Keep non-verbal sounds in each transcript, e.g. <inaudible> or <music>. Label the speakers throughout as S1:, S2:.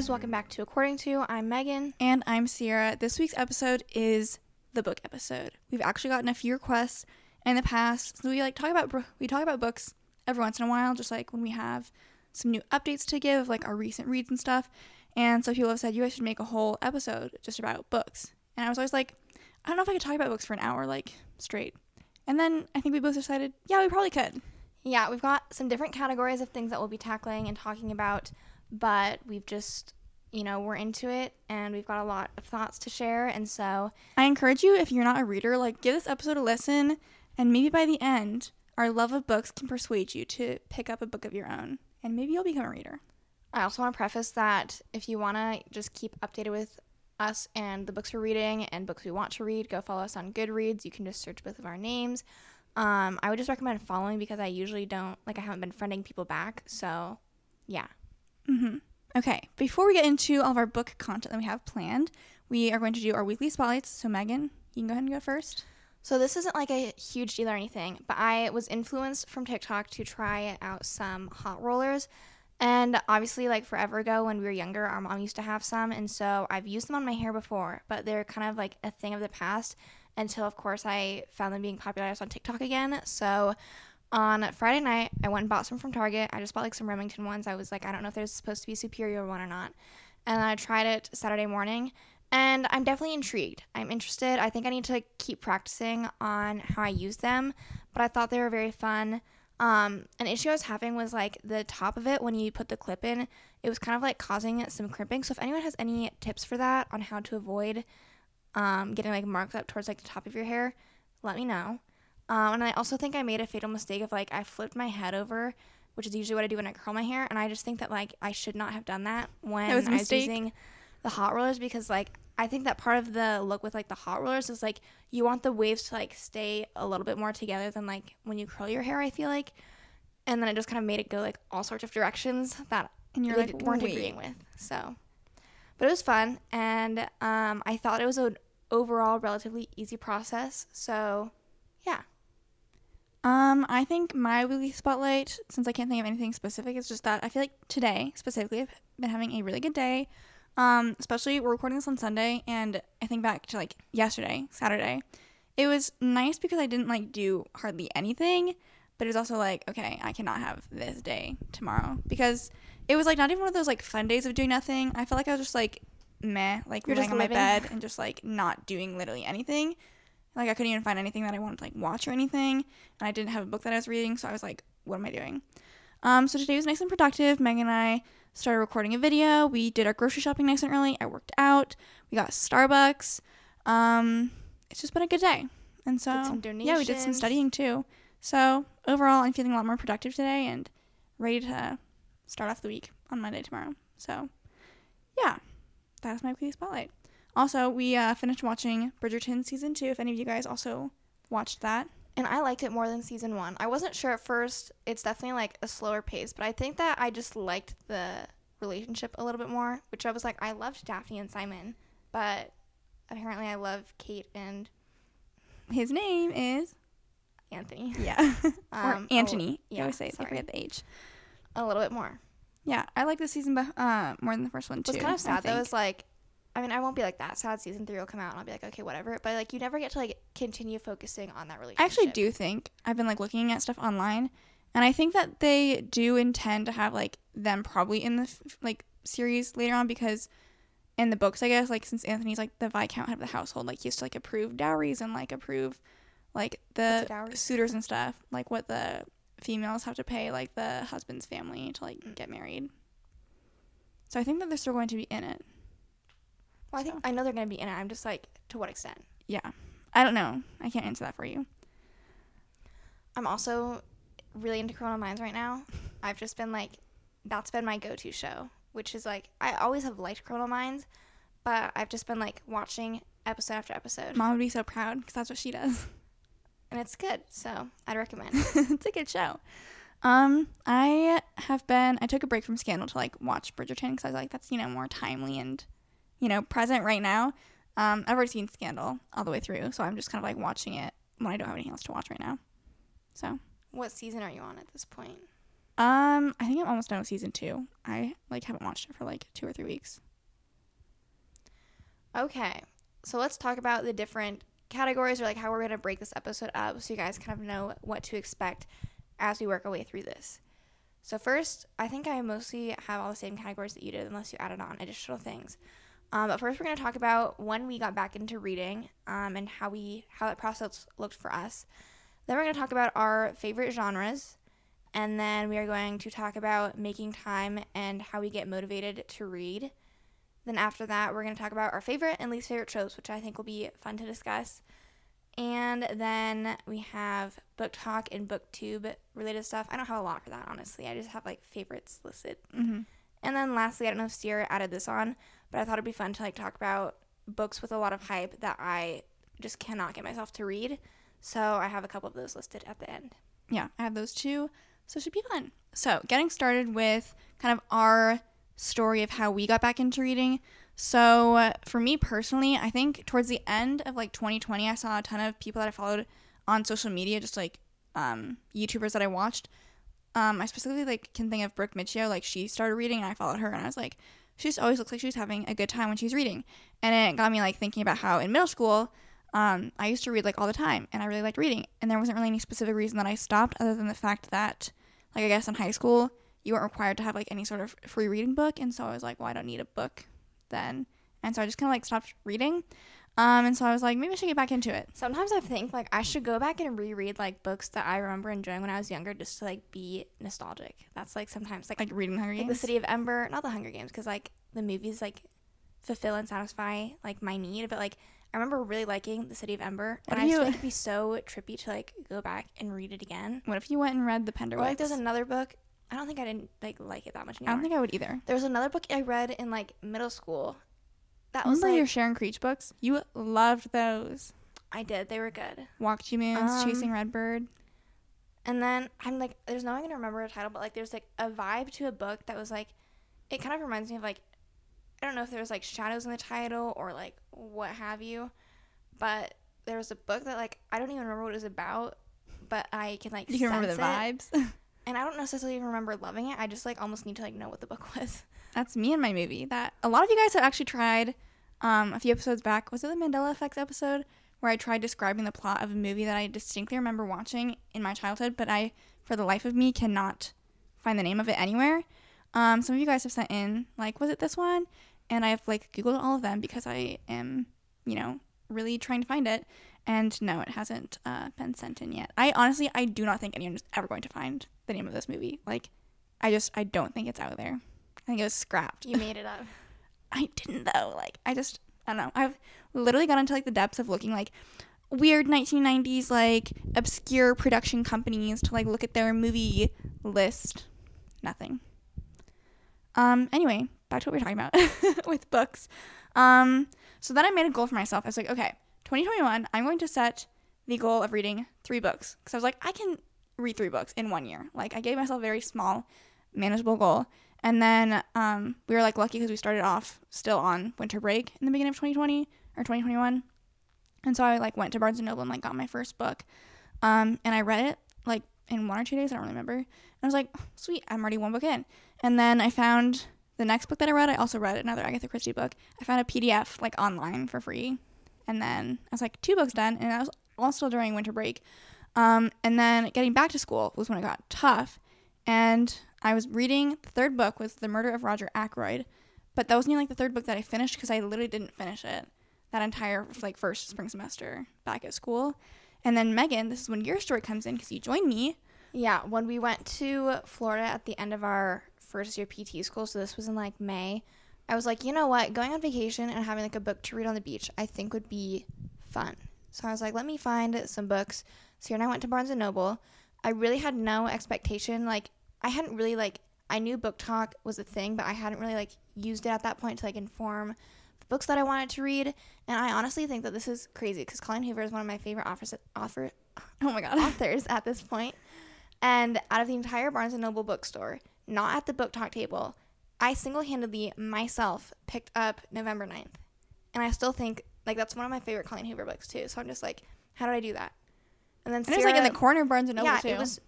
S1: guys, welcome back to According Two. I'm Megan.
S2: And I'm Ciera. This week's episode is the book episode. We've actually gotten a few requests in the past. So we like talk about we talk about books every once in a while, just like when we have some new updates to give, like our recent reads and stuff. And so people have said you guys should make a whole episode just about books. And I was always like, I don't know if I could talk about books for an hour like straight. And then I think we both decided, yeah, we probably could.
S1: Yeah, we've got some different categories of things that we'll be tackling and talking about, but we've just, you know, we're into it and we've got a lot of thoughts to share. And so
S2: I encourage you, if you're not a reader, like give this episode a listen, and maybe by the end, our love of books can persuade you to pick up a book of your own, and maybe you'll become a reader.
S1: I also want to preface that if you want to just keep updated with us and the books we're reading and books we want to read, go follow us on Goodreads. You can just search both of our names. Um, I would just recommend following because I usually don't like I haven't been friending people back. So, yeah.
S2: Mm-hmm. Okay. Before we get into all of our book content that we have planned, we are going to do our weekly spotlights. So, Megan, you can go ahead and go first.
S1: So this isn't like a huge deal or anything, but I was influenced from TikTok to try out some hot rollers. And obviously, like forever ago when we were younger, our mom used to have some. And so I've used them on my hair before, but they're kind of like a thing of the past until, of course, I found them being popularized on TikTok again. So on Friday night, I went and bought some from Target. I just bought like some Remington ones. I was like, I don't know if there's supposed to be a superior one or not. And I tried it Saturday morning, and I'm definitely intrigued. I'm interested. I think I need to keep practicing on how I use them, but I thought they were very fun. Um, an issue I was having was like the top of it when you put the clip in, it was kind of like causing some crimping. So if anyone has any tips for that on how to avoid um, getting like marks up towards like the top of your hair, let me know. Um, and I also think I made a fatal mistake of like I flipped my head over, which is usually what I do when I curl my hair, and I just think that like I should not have done that when
S2: That was
S1: I was using the hot rollers because like I think that part of the look with like the hot rollers is like you want the waves to like stay a little bit more together than like when you curl your hair. I feel like, and then it just kind of made it go like all sorts of directions that
S2: And you're like,
S1: weren't
S2: "Wait."
S1: agreeing with. So, but it was fun, and um, I thought it was an overall relatively easy process. So, yeah,
S2: Um, I think my weekly spotlight, since I can't think of anything specific, is just that I feel like today specifically I've been having a really good day. Um, especially we're recording this on Sunday, and I think back to like yesterday, Saturday. It was nice because I didn't like do hardly anything, but it was also like, okay, I cannot have this day tomorrow because it was like not even one of those like fun days of doing nothing. I felt like I was just like meh, like
S1: You're
S2: laying
S1: just
S2: on my
S1: living.
S2: bed and just like not doing literally anything. Like I couldn't even find anything that I wanted to like watch or anything, and I didn't have a book that I was reading, so I was like, what am I doing? Um, so today was nice and productive. Megan and I started recording a video. We did our grocery shopping nice and early. I worked out. We got Starbucks. Um, it's just been a good day. And so yeah, we did some studying too. So overall, I'm feeling a lot more productive today and ready to start off the week on Monday tomorrow. So yeah, that's my weekly spotlight. Also, we uh, finished watching Bridgerton season two. If any of you guys also watched that,
S1: and I liked it more than season one. I wasn't sure at first. It's definitely like a slower pace, but I think that I just liked the relationship a little bit more. Which I was like, I loved Daphne and Simon, but apparently I love Kate and
S2: his name is
S1: Anthony <laughs>
S2: yeah, <laughs> or
S1: Um, oh,
S2: Anthony. you
S1: yeah,
S2: always say it, I forget the age.
S1: a little bit more.
S2: Yeah, I like this season beh- uh, more than the first one too.
S1: What's kind of sad though
S2: think.
S1: is like, I mean, I won't be like that sad. Season three will come out, and I'll be like, okay, whatever. But like, you never get to like continue focusing on that relationship.
S2: I actually do think I've been like looking at stuff online, and I think that they do intend to have like them probably in the f- like series later on because in the books, I guess, like since Anthony's like the viscount head of the household, like he used to like approve dowries and like approve like the suitors and stuff, like what the females have to pay like the husband's family to like
S1: Mm.
S2: get married. So I think that they're still going to be in it.
S1: Well, I think
S2: so.
S1: I know they're gonna be in it. I'm just like, to what extent?
S2: Yeah, I don't know. I can't answer that for you.
S1: I'm also really into Criminal Minds right now. <laughs> I've just been like, that's been my go-to show, which is like, I always have liked Criminal Minds, but I've just been like watching episode after episode,
S2: Mom would be so proud because that's what she does.
S1: and it's good. So I'd recommend. <laughs>
S2: it's a good show. Um, I have been. I took a break from Scandal to like watch Bridgerton because I was like, that's you know more timely and you know present right now. Um, I've already seen Scandal all the way through, so I'm just kind of like watching it when I don't have anything else to watch right now. So,
S1: what season are you on at this point?
S2: Um, I think I'm almost done with season two. I like haven't watched it for like two or three weeks.
S1: Okay, so let's talk about the different categories or like how we're gonna break this episode up, so you guys kind of know what to expect as we work our way through this. So first, I think I mostly have all the same categories that you did, unless you added on additional things. Um, but first, we're gonna talk about when we got back into reading um, and how we how that process looked for us. Then we're gonna talk about our favorite genres, and then we are going to talk about making time and how we get motivated to read. Then after that, we're going to talk about our favorite and least favorite tropes, which I think will be fun to discuss. And then we have BookTok and booktube related stuff. I don't have a lot for that, honestly. I just have like favorites listed.
S2: Mm-hmm.
S1: And then lastly, I don't know if Ciera added this on, but I thought it'd be fun to like talk about books with a lot of hype that I just cannot get myself to read. So I have a couple of those listed at the end.
S2: Yeah, I have those two. So it should be fun. So getting started with kind of our story of how we got back into reading. So for me personally, I think towards the end of like 2020, I saw a ton of people that I followed on social media, just like um, YouTubers that I watched. Um, I specifically like can think of Brooke Miccio. Like she started reading, and I followed her, and I was like, she just always looks like she's having a good time when she's reading. And it got me like thinking about how in middle school, um, I used to read like all the time, and I really liked reading. And there wasn't really any specific reason that I stopped, other than the fact that, like I guess in high school, you weren't required to have like any sort of free reading book, and so I was like, well, I don't need a book then, and so I just kind of like stopped reading. Um, and so I was like, maybe I should get back into it.
S1: Sometimes I think like I should go back and reread like books that I remember enjoying when I was younger, just to like be nostalgic. That's like sometimes like
S2: Like reading the Hunger
S1: like
S2: Games.
S1: the City of Ember, not the Hunger Games, because like the movies like fulfill and satisfy like my need. But like I remember really liking the City of Ember,
S2: What
S1: and I just
S2: you-
S1: feel like it'd be so trippy to like go back and read it again.
S2: what if you went and read the
S1: Or
S2: Penderwicks?
S1: like there's another book. I don't think I didn't like like it that much
S2: I don't think I would either.
S1: there was another book I read in like middle school. That was
S2: Remember
S1: like
S2: your Sharon Creech books? You loved those.
S1: I did. They were good.
S2: Walk Two Moons,
S1: Um,
S2: Chasing Redbird.
S1: And then I'm like, there's no way I'm gonna remember a title, but like, there's like a vibe to a book that was like, it kind of reminds me of like, I don't know if there was like shadows in the title or like what have you, but there was a book that like I don't even remember what it was about, but I can like
S2: You can remember the
S1: it.
S2: vibes. <laughs>
S1: and I don't necessarily even remember loving it. I just like almost need to like know what the book <laughs> was.
S2: That's me and my movie. That a lot of you guys have actually tried. Um, a few episodes back, was it the Mandela Effect episode where I tried describing the plot of a movie that I distinctly remember watching in my childhood, but I, for the life of me, cannot find the name of it anywhere. Um, some of you guys have sent in like, was it this one? And I've like googled all of them because I am, you know, really trying to find it. And no, it hasn't uh, been sent in yet. I honestly, I do not think anyone is ever going to find the name of this movie. Like, I just, I don't think it's out there. I think it was scrapped.
S1: You made it up. <laughs>
S2: I didn't though. Like I just I don't know. I've literally got into like the depths of looking like weird 1990s like obscure production companies to like look at their movie list. Nothing. Um anyway, back to what we're talking about <laughs> with books. Um so then I made a goal for myself. I was like, okay, 2021, I'm going to set the goal of reading 3 books cuz I was like I can read 3 books in 1 year. Like I gave myself a very small manageable goal. And then um, we were like lucky because we started off still on winter break in the beginning of 2020 or 2021. And so I like went to Barnes and Noble and like got my first book. Um, and I read it like in one or two days. I don't really remember. And I was like, sweet, I'm already one book in. And then I found the next book that I read. I also read another Agatha Christie book. I found a PDF like online for free. And then I was like, two books done. And I was all still during winter break. Um, and then getting back to school was when it got tough. And I was reading the third book was The Murder of Roger Ackroyd, but that wasn't even like the third book that I finished because I literally didn't finish it that entire like first spring semester back at school. And then Megan, this is when your story comes in because you joined me.
S1: Yeah, when we went to Florida at the end of our first year PT school, so this was in like May, I was like, you know what, going on vacation and having like a book to read on the beach, I think would be fun. So I was like, let me find some books. So Ciera and I went to Barnes and Noble. I really had no expectation. Like, I hadn't really like I knew BookTok was a thing, but I hadn't really like used it at that point to like inform the books that I wanted to read. And I honestly think that this is crazy because Colleen Hoover is one of my favorite authors, author,
S2: Oh my god. <laughs>
S1: authors at this point. And out of the entire Barnes and Noble bookstore, not at the BookTok table, I single-handedly myself picked up November 9th. And I still think like that's one of my favorite Colleen Hoover books too. So I'm just like, how did I do that? And then
S2: and it was like in the corner of Barnes and Noble
S1: yeah,
S2: too.
S1: it was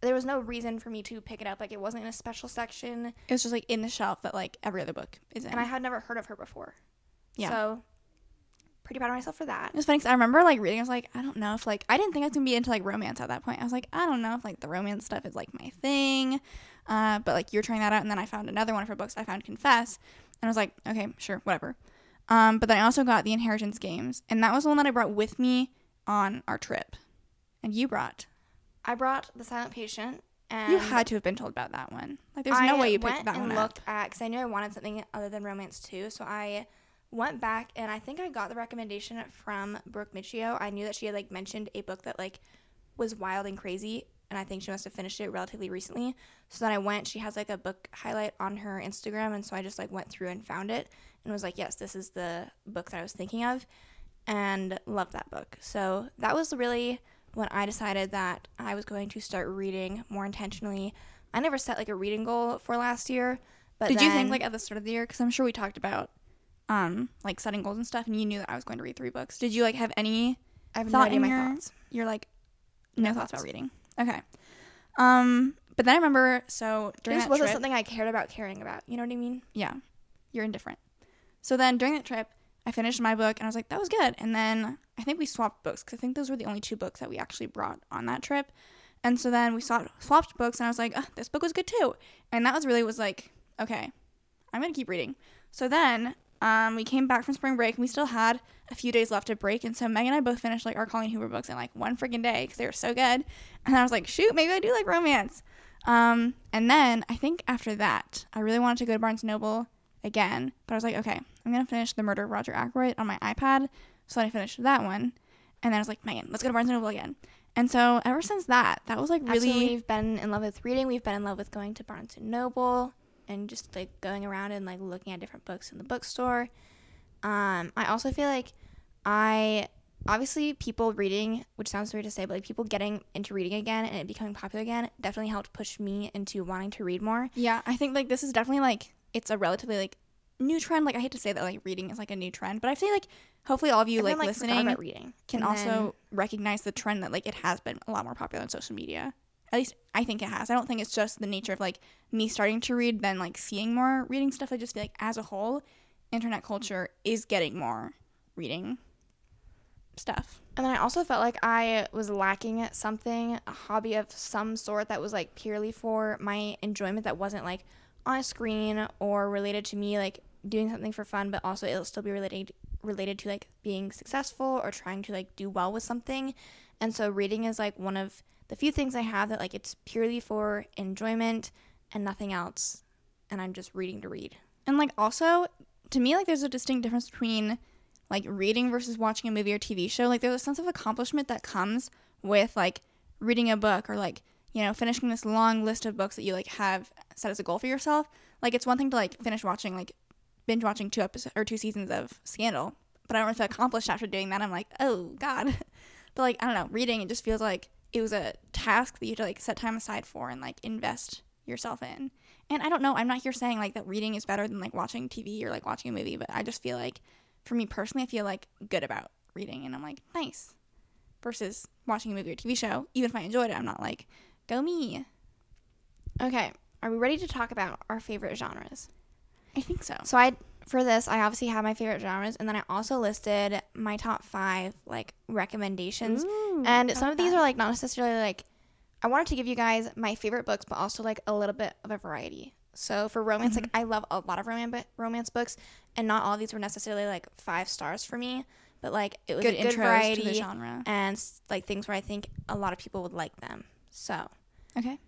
S1: there was no reason for me to pick it up. Like it wasn't in a special section,
S2: It was just like in the shelf that like every other book is in.
S1: and I had never heard of her before.
S2: Yeah.
S1: So pretty proud of myself for that.
S2: It was funny because I remember like reading. I was like, I don't know if like I didn't think I was gonna be into like romance at that point. I was like, I don't know if like the romance stuff is like my thing. Uh, but like you're trying that out, and then I found another one of her books. I found Confess, and I was like, okay, sure, whatever. Um, but then I also got the Inheritance Games, and that was the one that I brought with me on our trip. And you brought.
S1: I brought The Silent Patient, and
S2: you had to have been told about that one. Like, there's no way you picked that one
S1: looked
S2: up.
S1: at because I knew I wanted something other than romance too. So I went back and I think I got the recommendation from Brooke Miccio. I knew that she had like mentioned a book that like was wild and crazy, and I think she must have finished it relatively recently. So then I went. She has like a book highlight on her Instagram, and so I just like went through and found it and was like, yes, this is the book that I was thinking of, and loved that book. So that was really when I decided that I was going to start reading more intentionally. I never set like a reading goal for last year, but
S2: Did you think like at the start of the year? Because I'm sure we talked about um like setting goals and stuff, and you knew that I was going to read three books. Did you like have any
S1: I have no
S2: thought
S1: idea
S2: in
S1: my
S2: your-
S1: thoughts.
S2: you're like no,
S1: No
S2: thoughts,
S1: thoughts.
S2: about reading. Okay. Um, but then I remember so during
S1: This wasn't
S2: trip,
S1: something I cared about caring about. You know what I mean?
S2: yeah, you're indifferent. So then during that trip, I finished my book and I was like, that was good. And then I think we swapped books because I think those were the only two books that we actually brought on that trip. And so then we swapped, books and I was like, oh, this book was good too. And that was really was like, okay, I'm gonna keep reading. So then um, we came back from spring break and we still had a few days left to break. And so Meg and I both finished like our Colleen Hoover books in like one freaking day because they were so good. And I was like, shoot, maybe I do like romance. Um, and then I think after that, I really wanted to go to Barnes Noble again, but I was like, okay, I'm gonna finish The Murder of Roger Ackroyd on my iPad. So then I finished that one, and then I was like, Megan, let's go to Barnes and Noble again. And so ever since that, that was like really
S1: Absolutely, we've been in love with reading. We've been in love with going to Barnes and Noble and just like going around and like looking at different books in the bookstore. Um, I also feel like I obviously people reading, which sounds weird to say, but like people getting into reading again and it becoming popular again definitely helped push me into wanting to read more.
S2: Yeah, I think like this is definitely like it's a relatively like new trend. Like I hate to say that like reading is like a new trend, but I feel like hopefully all of you
S1: Everyone,
S2: like listening
S1: about reading
S2: can
S1: And
S2: also
S1: then-
S2: recognize the trend that like it has been a lot more popular on social media. At least I think it has. I don't think it's just the nature of like me starting to read then like seeing more reading stuff. I just feel like as a whole, internet culture is getting more reading stuff.
S1: And then I also felt like I was lacking something, a hobby of some sort that was like purely for my enjoyment that wasn't like on a screen or related to me like doing something for fun, but also it'll still be related related to like being successful or trying to like do well with something. And so reading is like one of the few things I have that like it's purely for enjoyment and nothing else. And I'm just reading to read.
S2: And like also to me like there's a distinct difference between like reading versus watching a movie or TV show. Like there's a sense of accomplishment that comes with like reading a book or like, you know, finishing this long list of books that you like have set as a goal for yourself. Like it's one thing to like finish watching like binge watching two episodes or two seasons of Scandal, but I don't feel accomplished after doing that. I'm like, oh god. <laughs> But like I don't know, reading it just feels like it was a task that you had to like set time aside for and like invest yourself in. And I don't know, I'm not here saying like that reading is better than like watching TV or like watching a movie, but I just feel like for me personally, I feel like good about reading and I'm like, nice. Versus watching a movie or TV show, even if I enjoyed it, I'm not like, go me.
S1: Okay. Are we ready to talk about our favorite genres?
S2: I think so.
S1: So I for this I obviously have my favorite genres and then I also listed my top five like recommendations. and some of these are like not necessarily like I wanted to give you guys my favorite books but also like a little bit of a variety. So for romance, like I love a lot of romance romance books, and not all of these were necessarily like five stars for me. But like it was
S2: good
S1: good variety
S2: to the genre.
S1: and like things where I think a lot of people would like them. So
S2: Okay.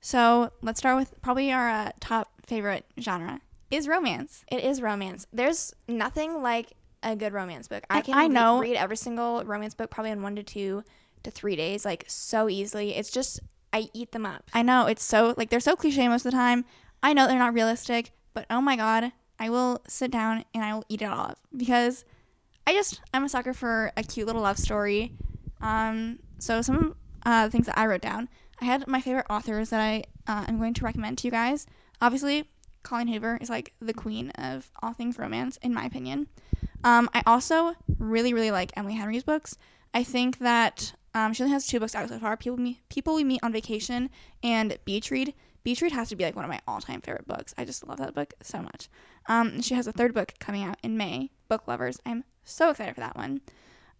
S2: So let's start with probably our uh, top favorite genre is romance.
S1: It is romance. There's nothing like a good romance book. I can
S2: I know-
S1: read every single romance book probably in one to two to three days, like so easily. It's just I eat them up.
S2: I know it's so like they're so cliche most of the time. I know they're not realistic, but oh my god, I will sit down and I will eat it all up because I just I'm a sucker for a cute little love story. Um, so some uh, things that I wrote down. I had my favorite authors that I uh, am going to recommend to you guys. Obviously, Colleen Hoover is like the queen of all things romance, in my opinion. Um, I also really really like Emily Henry's books. I think that Um, she only has two books out so far. People me people we meet on vacation and Beach Read. Beach Read has to be like one of my all time favorite books. I just love that book so much. Um, she has a third book coming out in May. Book lovers, I'm so excited for that one.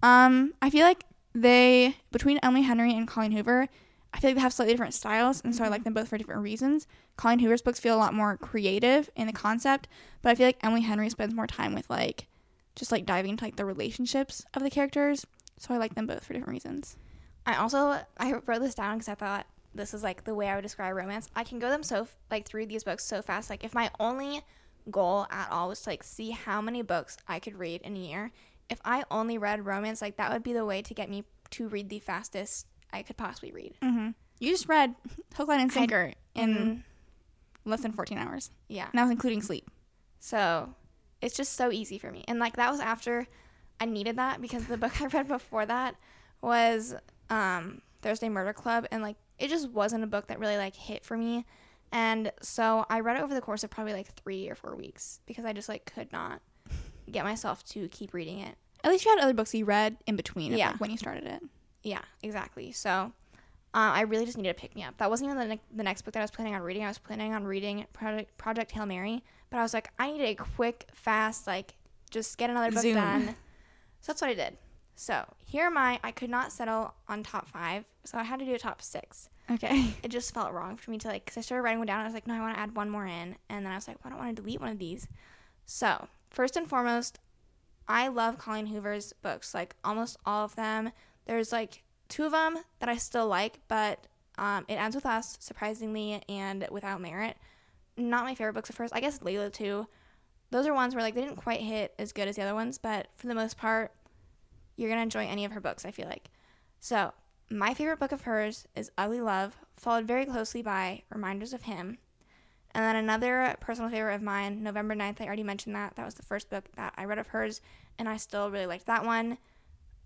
S2: Um, I feel like they between Emily Henry and Colleen Hoover, I feel like they have slightly different styles, and so I like mm-hmm. them both for different reasons. Colleen Hoover's books feel a lot more creative in the concept, but I feel like Emily Henry spends more time with like just like diving into like the relationships of the characters. So I like them both for different reasons.
S1: I also I wrote this down because I thought this is like the way I would describe romance. I can go them so like through these books so fast. Like if my only goal at all was to like see how many books I could read in a year, if I only read romance, like that would be the way to get me to read the fastest I could possibly read.
S2: Mm-hmm. You just read Hook, Line, and
S1: I-
S2: Sinker in
S1: And
S2: less than 14 hours.
S1: yeah,
S2: And that was including sleep.
S1: so it's just so easy for me. And like that was after I needed that because the book <laughs> I read before that was um, Thursday Murder Club, and like it just wasn't a book that really like hit for me. And so I read it over the course of probably like three or four weeks because I just like could not get myself to keep reading it.
S2: At least you had other books you read in between of,
S1: Yeah.
S2: like, when you started it.
S1: Yeah, exactly. So uh, I really just needed to pick me up. That wasn't even the, ne- the next book that I was planning on reading. I was planning on reading Project, Project Hail Mary, but I was like, I need a quick, fast, like, just get another book
S2: Zoom.
S1: done. So that's what I did. So here am I. I could not settle on top five, so I had to do a top six.
S2: Okay. <laughs>
S1: It just felt wrong for me to like, because I started writing one down. I was like, no, I want to add one more in, and then I was like, well, I don't want to delete one of these. So first and foremost, I love Colleen Hoover's books, like almost all of them. There's like two of them that I still like, but um, It Ends With Us, surprisingly, and Without Merit. Not my favorite books of hers. I guess Layla, too. Those are ones where like they didn't quite hit as good as the other ones, but for the most part, you're going to enjoy any of her books, I feel like. So, my favorite book of hers is Ugly Love, followed very closely by Reminders of Him. And then another personal favorite of mine, November 9th, I already mentioned that. That was the first book that I read of hers, and I still really liked that one.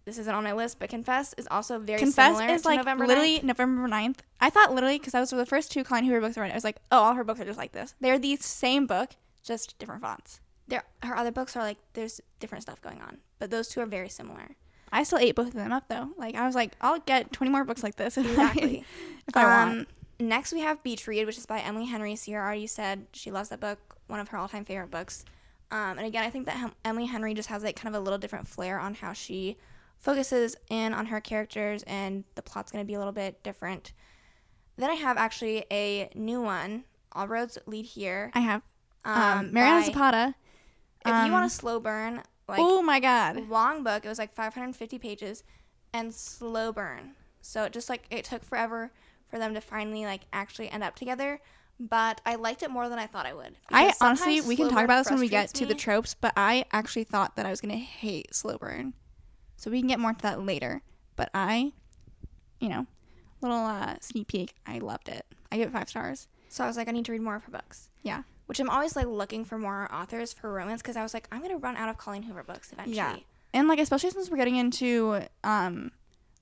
S1: This isn't on my list, but Confess is also very similar.
S2: Confess
S1: similar
S2: is
S1: to
S2: like
S1: November
S2: literally
S1: 9th.
S2: November 9th. I thought literally because I was the first two Colleen Hoover books I read. I was like, oh, all her books are just like this. They're the same book, just different fonts.
S1: There, her other books are like, there's different stuff going on, but those two are very similar.
S2: I still ate both of them up though. Like I was like, I'll get 20 more books like this <laughs> if I-
S1: Exactly.
S2: if I want.
S1: Um, next, we have Beach Read, which is by Emily Henry. Ciera already said she loves that book, one of her all time favorite books. Um, and again, I think that Hem- Emily Henry just has like kind of a little different flair on how she focuses in on her characters, and the plot's going to be a little bit different. Then I have actually a new one. All roads lead here.
S2: I have
S1: Um,
S2: um, Mariana
S1: by-
S2: Zapata.
S1: If you
S2: um,
S1: want a slow burn, like
S2: oh my god.
S1: long book. It was like 550 pages and slow burn. So it just like it took forever for them to finally like actually end up together. But I liked it more than I thought I would.
S2: I honestly, we can talk about this when we get
S1: frustrates
S2: to the tropes, but I actually thought that I was gonna hate slow burn. So we can get more into that later. But I, you know, little uh, sneak peek. I loved it. I give it five stars.
S1: So I was like, I need to read more of her books.
S2: Yeah.
S1: Which I'm always like looking for more authors for romance because I was like, I'm gonna run out of Colleen Hoover books eventually.
S2: Yeah. And like especially since we're getting into um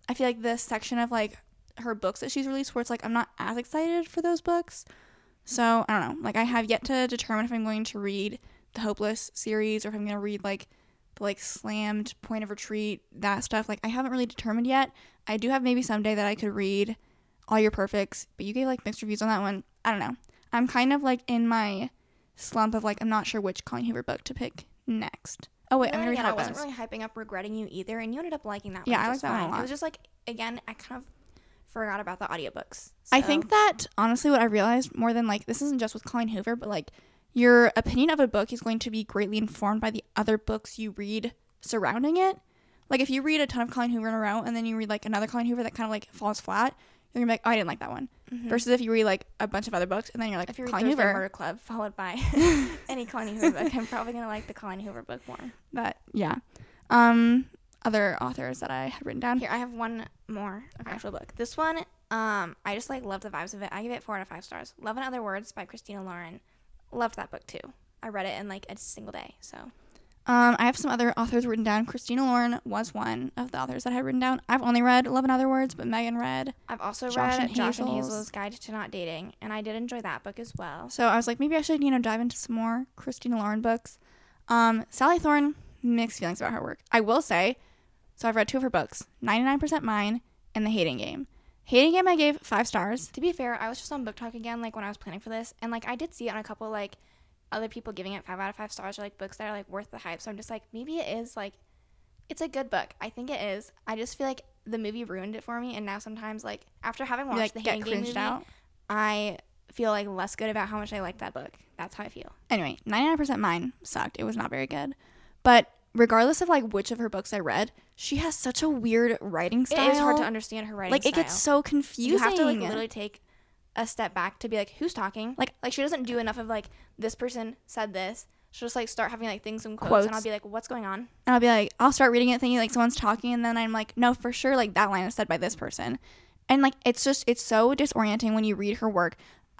S2: I feel like this section of like her books that she's released where it's like I'm not as excited for those books. So I don't know. Like I have yet to determine if I'm going to read the Hopeless series or if I'm gonna read like the like slammed point of retreat, that stuff. Like I haven't really determined yet. I do have maybe someday that I could read All Your Perfects, but you gave like mixed reviews on that one. I don't know. I'm kind of like in my slump of like I'm not sure which Colleen Hoover book to pick next. Oh wait, I'm gonna read
S1: again, I wasn't really hyping up regretting you either, and you ended up liking that
S2: Yeah,
S1: one.
S2: I
S1: just
S2: like that one a lot.
S1: It was just like again, I kind of forgot about the audiobooks.
S2: I think that honestly, what I realized more than like this isn't just with Colleen Hoover, but like your opinion of a book is going to be greatly informed by the other books you read surrounding it. Like if you read a ton of Colleen Hoover in a row and then you read like another Colleen Hoover that kind of like falls flat, you're gonna be like, oh, I didn't like that one. Versus if you read like a bunch of other books and then you're like,
S1: Mm-hmm. if you read Thursday
S2: Hoover,
S1: Murder Club followed by <laughs> <laughs> any Colleen Hoover book, I'm probably gonna like the Colleen Hoover book more.
S2: But yeah. Um, other authors that I had written down.
S1: Here, I have one more actual book. This one, um, I just like love the vibes of it. I give it four out of five stars. Love in Other Words by Christina Lauren. Loved that book too. I read it in like a single day. So
S2: Um, I have some other authors written down. Christina Lauren was one of the authors that I had written down. I've only read Love in Other Words, but Megan read.
S1: I've also
S2: Josh
S1: read
S2: and
S1: Josh and
S2: Hazel's-
S1: Hazel's Guide to Not Dating, and I did enjoy that book as well.
S2: So I was like, maybe I should, you know, dive into some more Christina Lauren books. Um, Sally Thorne, mixed feelings about her work. I will say, so I've read two of her books, 99% Mine and The Hating Game. Hating Game I gave five stars.
S1: To be fair, I was just on BookTok again, like when I was planning for this, and like I did see it on a couple like other people giving it five out of five stars or like books that are like worth the hype. So I'm just like, maybe it is like, it's a good book. I think it is. I just feel like the movie ruined it for me, and now sometimes like after having watched
S2: like
S1: the Hating Game movie,
S2: out.
S1: I feel like less good about how much I like that book. That's how I feel.
S2: Anyway, 99% mine sucked. It was not very good. But regardless of like which of her books I read, she has such a weird writing style.
S1: It is hard to understand her writing.
S2: Like it gets so confusing.
S1: you have to like literally take a step back to be like who's talking
S2: Like-
S1: like she doesn't do enough of like this person said this she'll just like start having like things in quotes,
S2: Quotes.
S1: and i'll be like what's going on
S2: and I'll be like, I'll start reading it thinking like someone's talking, and then I'm like, no, for sure, like that line is said by this person, and like it's just it's so disorienting when you read her work.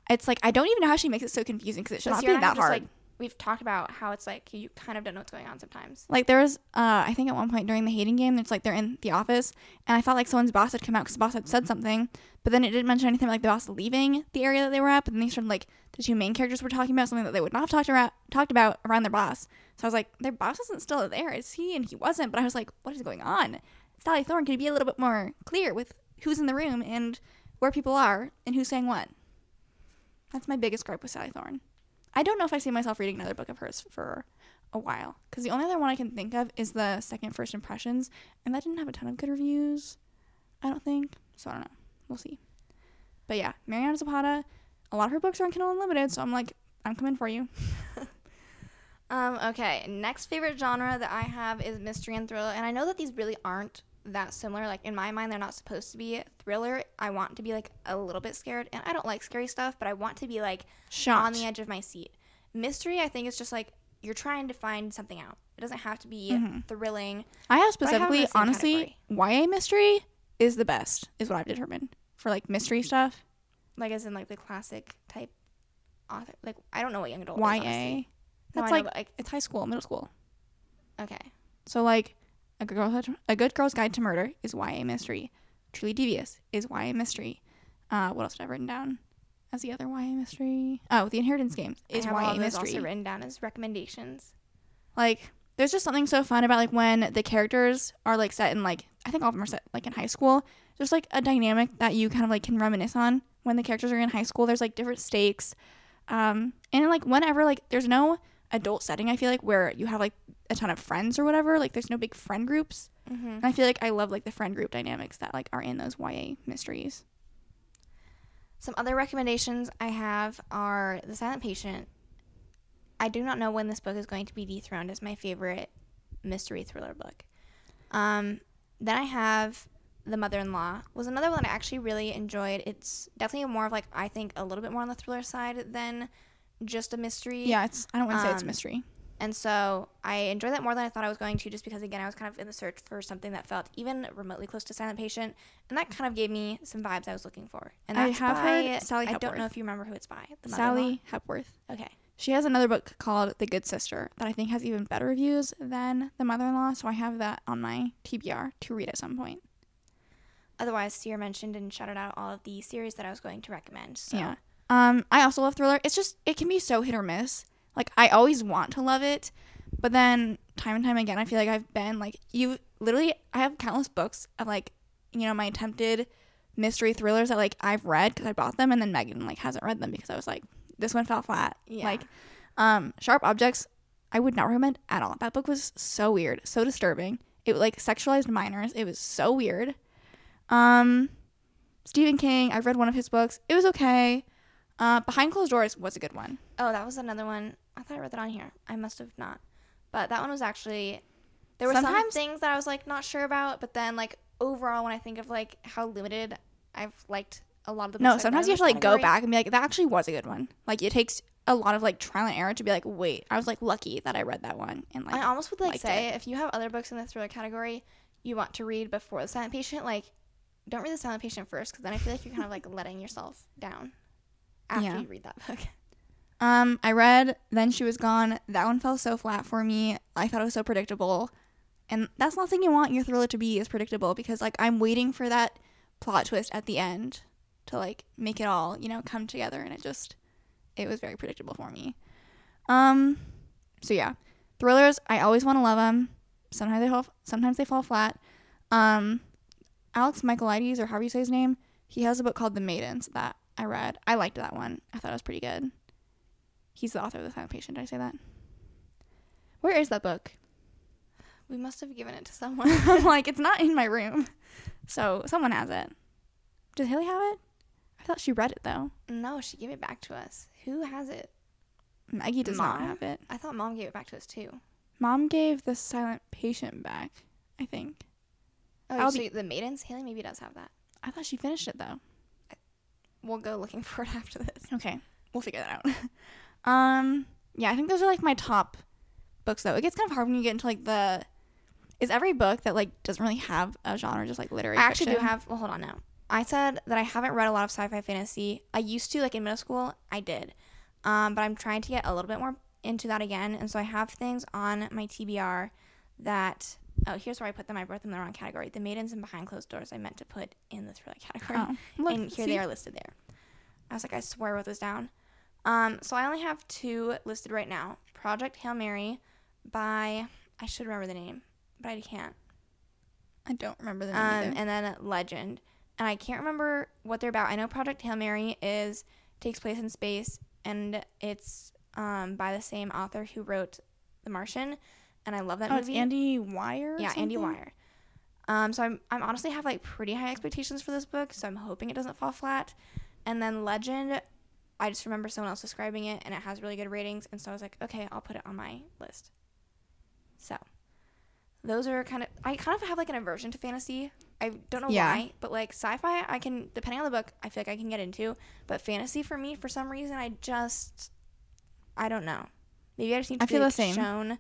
S2: It's like I don't even know how she makes it so confusing because it should not be that
S1: have just,
S2: hard.
S1: like we've talked about how it's like you kind of don't know what's going on sometimes
S2: Like there was, uh, I think at one point during the hating game, it's like they're in the office, and I felt like someone's boss had come out because the boss had said something, but then it didn't mention anything like the boss leaving the area that they were at. But then they started like the two main characters were talking about something that they would not have talked about talked about around their boss. So I was like, their boss isn't still there, is he? And he wasn't. But I was like, what is going on? Sally Thorne could be a little bit more clear with who's in the room and where people are and who's saying what. That's my biggest gripe with Sally Thorne. I don't know if I see myself reading another book of hers for a while because the only other one I can think of is the second First Impressions, and that didn't have a ton of good reviews. I don't think so. I don't know. We'll see. But yeah, Mariana Zapata. A lot of her books are on Kindle Unlimited, so I'm like, I'm coming for you. <laughs>
S1: um okay next favorite genre that i have is mystery and thriller and i know that these really aren't that similar like in my mind they're not supposed to be thriller i want to be like a little bit scared and i don't like scary stuff but i want to be like
S2: Shocked.
S1: on the edge of my seat. Mystery, I think, is just like you're trying to find something out. It doesn't have to be
S2: Mhm.
S1: thrilling.
S2: I have
S1: But I have
S2: specifically, honestly, YA mystery is the best, is what I've determined for like mystery stuff.
S1: Like as in like the classic type author. Like I don't know what young adult. is,
S2: YA.
S1: No,
S2: That's
S1: know,
S2: like
S1: but, like
S2: it's high school, middle school.
S1: okay.
S2: So like a good girl, a good girl's guide to murder is YA mystery. Truly devious is YA mystery. Uh, what else did I have written down as the other YA mystery? Oh, the Inheritance Game
S1: I
S2: is
S1: have all
S2: YA
S1: those
S2: mystery.
S1: also written down as recommendations.
S2: like there's just something so fun about like when the characters are like set in like I think all of them are set like in high school. There's like a dynamic that you kind of like can reminisce on when the characters are in high school. There's like different stakes, um, and like whenever like there's no adult setting. I feel like where you have like a ton of friends or whatever. Like there's no big friend groups.
S1: Mm-hmm.
S2: And I feel like I love like the friend group dynamics that like are in those YA mysteries.
S1: Some other recommendations I have are The Silent Patient. I do not know when this book is going to be dethroned as my favorite mystery thriller book. Um, then I have The Mother-in-Law was another one I actually really enjoyed. It's definitely more of like I think a little bit more on the thriller side than just a mystery.
S2: Yeah, it's I don't want to say it's
S1: Um,
S2: mystery.
S1: And so I enjoyed that more than I thought I was going to, just because again I was kind of in the search for something that felt even remotely close to Silent Patient, and that kind of gave me some vibes I was looking for. And
S2: I have heard Sally
S1: I don't know if you remember who it's by. The
S2: Sally Hepworth.
S1: Okay.
S2: She has another book called The Good Sister that I think has even better reviews than The Mother-in-Law, so I have that on my TBR to read at some point.
S1: Otherwise, Ciera mentioned and shouted out all of the series that I was going to recommend. So
S2: Yeah. Um, I also love thriller. It's just it can be so hit or miss. Like I always want to love it, but then time and time again, I feel like I've been like you. Literally, I have countless books of like you know my attempted mystery thrillers that like I've read because I bought them, and then Megan like hasn't read them because I was like this one fell flat.
S1: Yeah.
S2: Like, um, Sharp Objects, I would not recommend at all. That book was so weird, so disturbing. It like sexualized minors. It was so weird. Um, Stephen King, I've read one of his books. It was okay. Uh, Behind Closed Doors was a good one.
S1: Oh, that was another one. I thought I read that on here. I must have not. But that one was actually there were some things that I was like not sure about, but then like overall when I think of like how limited I've liked a lot of the
S2: No, sometimes you have to like go back and be like, that actually was a good one. Like it takes a lot of like trial and error to be like, wait, I was like lucky that I read that one and like
S1: I almost would like say
S2: it.
S1: if you have other books in the thriller category you want to read before the silent patient, like don't read the silent patient first because then I feel like you're kind of like letting yourself down after
S2: Yeah.
S1: you read that book. <laughs>
S2: Um, I read Then She Was Gone. That one fell so flat for me. I thought it was so predictable. And that's not something you want your thriller to be is predictable because like I'm waiting for that plot twist at the end to like make it all, you know, come together and it just it was very predictable for me. Um so yeah. Thrillers, I always want to love them. Sometimes they fall sometimes they fall flat. Um Alex Michaelides, or however you say his name, he has a book called The Maidens that I read. I liked that one. I thought it was pretty good. He's the author of The Silent Patient. Did I say that? Where is that book?
S1: We must have given it to <laughs> someone.
S2: I'm like, it's not in my room. So someone has it. Does Haley have it? I thought she read it though.
S1: no, she gave it back to us. Who has it?
S2: Maggie does not have it.
S1: I thought mom gave it back to us too.
S2: Mom gave the silent patient back, I think.
S1: Oh,
S2: I'll
S1: so
S2: be-
S1: the maidens. Haley maybe does have that.
S2: I thought she finished it though.
S1: We'll go looking <laughs> for it after this.
S2: Okay, we'll figure that out. <laughs> um, yeah, I think those are like my top books though. It gets kind of hard when you get into like the. Is every book that like doesn't really have a genre just like literary?
S1: I actually do have. Well, hold on now. I said that I haven't read a lot of sci-fi fantasy. I used to, like in middle school, I did, um, but I'm trying to get a little bit more into that again. And so I have things on my TBR that. Oh, here's where I put them. I wrote them in the wrong category. The maidens and behind closed doors. I meant to put in the thriller category,
S2: Oh, look,
S1: and here
S2: see?
S1: they are listed there. I was like, I swear I wrote this down. Um, so I only have two listed right now. Project Hail Mary by I should remember the name, but I can't.
S2: I don't remember the name
S1: Um, and then Legend. And I can't remember what they're about. I know Project Hail Mary is takes place in space and it's um, by the same author who wrote The Martian. And I love that
S2: oh, it's
S1: movie.
S2: Andy Weir. or
S1: yeah, Andy
S2: something?
S1: Weir. Um, so I'm I'm honestly have like pretty high expectations for this book, so I'm hoping it doesn't fall flat. And then Legend, I just remember someone else describing it and it has really good ratings, and so I was like, okay, I'll put it on my list. So those are kind of I kind of have like an aversion to fantasy. I don't know
S2: Yeah.
S1: why, but like sci-fi, I can depending on the book, I feel like I can get into. But fantasy for me, for some reason, I just I don't know. Maybe I just need to
S2: I
S1: be,
S2: feel the same.
S1: shown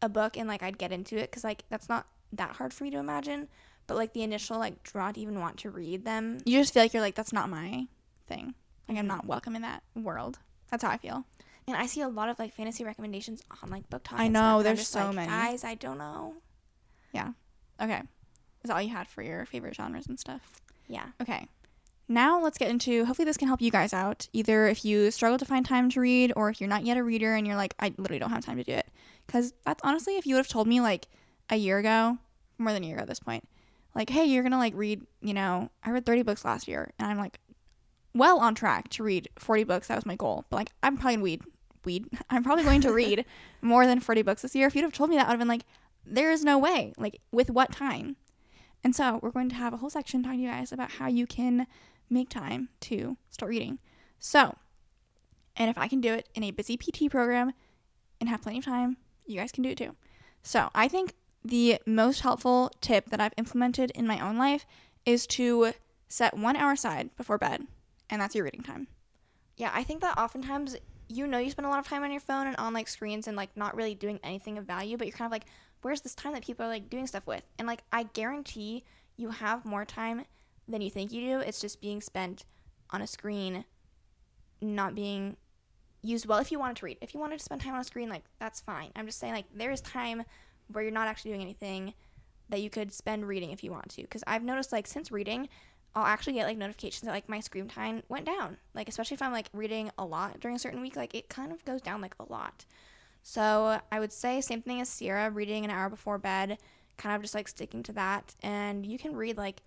S1: a book and like I'd get into it because like that's not that hard for me to imagine. But like the initial like draw to even want to read them.
S2: You just feel like you're like that's not my thing. Like I'm
S1: Mhm.
S2: not welcome in that world. That's how I feel.
S1: And I see a lot of like fantasy recommendations on like BookTok.
S2: I know, there's so
S1: like,
S2: many.
S1: Guys, I don't know. Yeah.
S2: Okay, is all you had for your favorite genres and stuff?
S1: Yeah.
S2: Okay. Now let's get into hopefully this can help you guys out. Either if you struggle to find time to read or if you're not yet a reader and you're like I literally don't have time to do it. Cuz that's honestly if you would have told me like a year ago, more than a year ago at this point, like hey, you're going to like read, you know, I read 30 books last year and I'm like well on track to read 40 books. That was my goal. But like I'm probably weed weed. <laughs> I'm probably going to read <laughs> more than 40 books this year. If you'd have told me that, I would have been like there is no way. Like with what time? And so we're going to have a whole section talking to you guys about how you can make time to start reading. So, and if I can do it in a busy PT program and have plenty of time, you guys can do it too. So, I think the most helpful tip that I've implemented in my own life is to set one hour aside before bed, and that's your reading time.
S1: Yeah, I think that oftentimes you know you spend a lot of time on your phone and on like screens and like not really doing anything of value, but you're kind of like, where's this time that people are like doing stuff with? And like I guarantee you have more time than you think you do. It's just being spent on a screen, not being used well. If you wanted to read, if you wanted to spend time on a screen, like that's fine. I'm just saying like there is time where you're not actually doing anything that you could spend reading if you want to. Because I've noticed like since reading, I'll actually get like notifications that like my screen time went down. Like especially if I'm like reading a lot during a certain week, like it kind of goes down like a lot. So I would say same thing as Ciera, reading an hour before bed, kind of just like sticking to that. And you can read like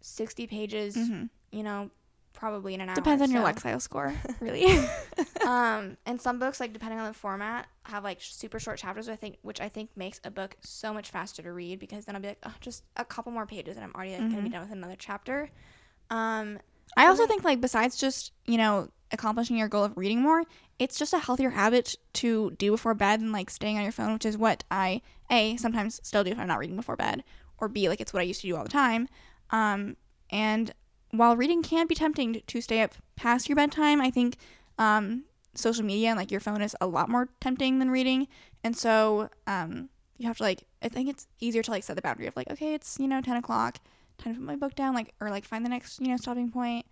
S1: 60 pages,
S2: Mm-hmm.
S1: you know, probably in an hour.
S2: Depends on your Lexile score, <laughs> really. <laughs>
S1: um, and some books, like depending on the format, have like super short chapters. I think, which I think makes a book so much faster to read because then I'll be like, oh, just a couple more pages, and I'm already like, gonna be
S2: Mhm.
S1: done with another chapter. Um,
S2: I also think like besides just, you know, accomplishing your goal of reading more, it's just a healthier habit to do before bed than like staying on your phone, which is what I A sometimes still do if I'm not reading before bed, or B like it's what I used to do all the time. Um and while reading can be tempting to- stay up past your bedtime, I think um social media and like your phone is a lot more tempting than reading. And so um you have to like I think it's easier to like set the boundary of like, okay, it's, you know, ten o'clock, time to put my book down, like or like find the next, you know, stopping point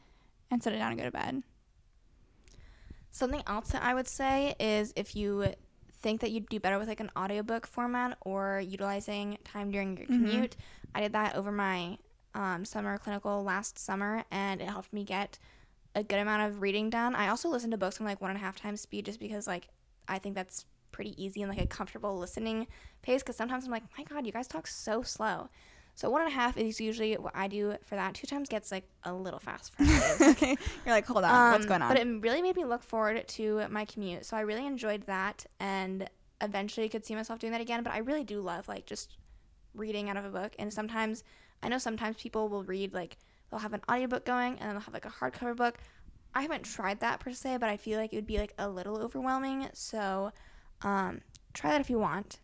S2: and set it down and go to bed.
S1: Something else that I would say is if you think that you'd do better with like an audiobook format or utilizing time during your
S2: Mhm.
S1: commute, I did that over my um, summer clinical last summer and it helped me get a good amount of reading done. I also listen to books on like one and a half times speed just because like I think that's pretty easy and like a comfortable listening pace because sometimes I'm like, my God, you guys talk so slow. So one and a half is usually what I do for that. Two times gets like a little fast for me. <laughs>
S2: okay. You're like, hold on, what's
S1: Um,
S2: going on?
S1: But it really made me look forward to my commute. So I really enjoyed that and eventually could see myself doing that again. But I really do love like just reading out of a book. And sometimes I know sometimes people will read like they'll have an audiobook going and then they'll have like a hardcover book. I haven't tried that per se, but I feel like it would be like a little overwhelming. So um, try that if you want.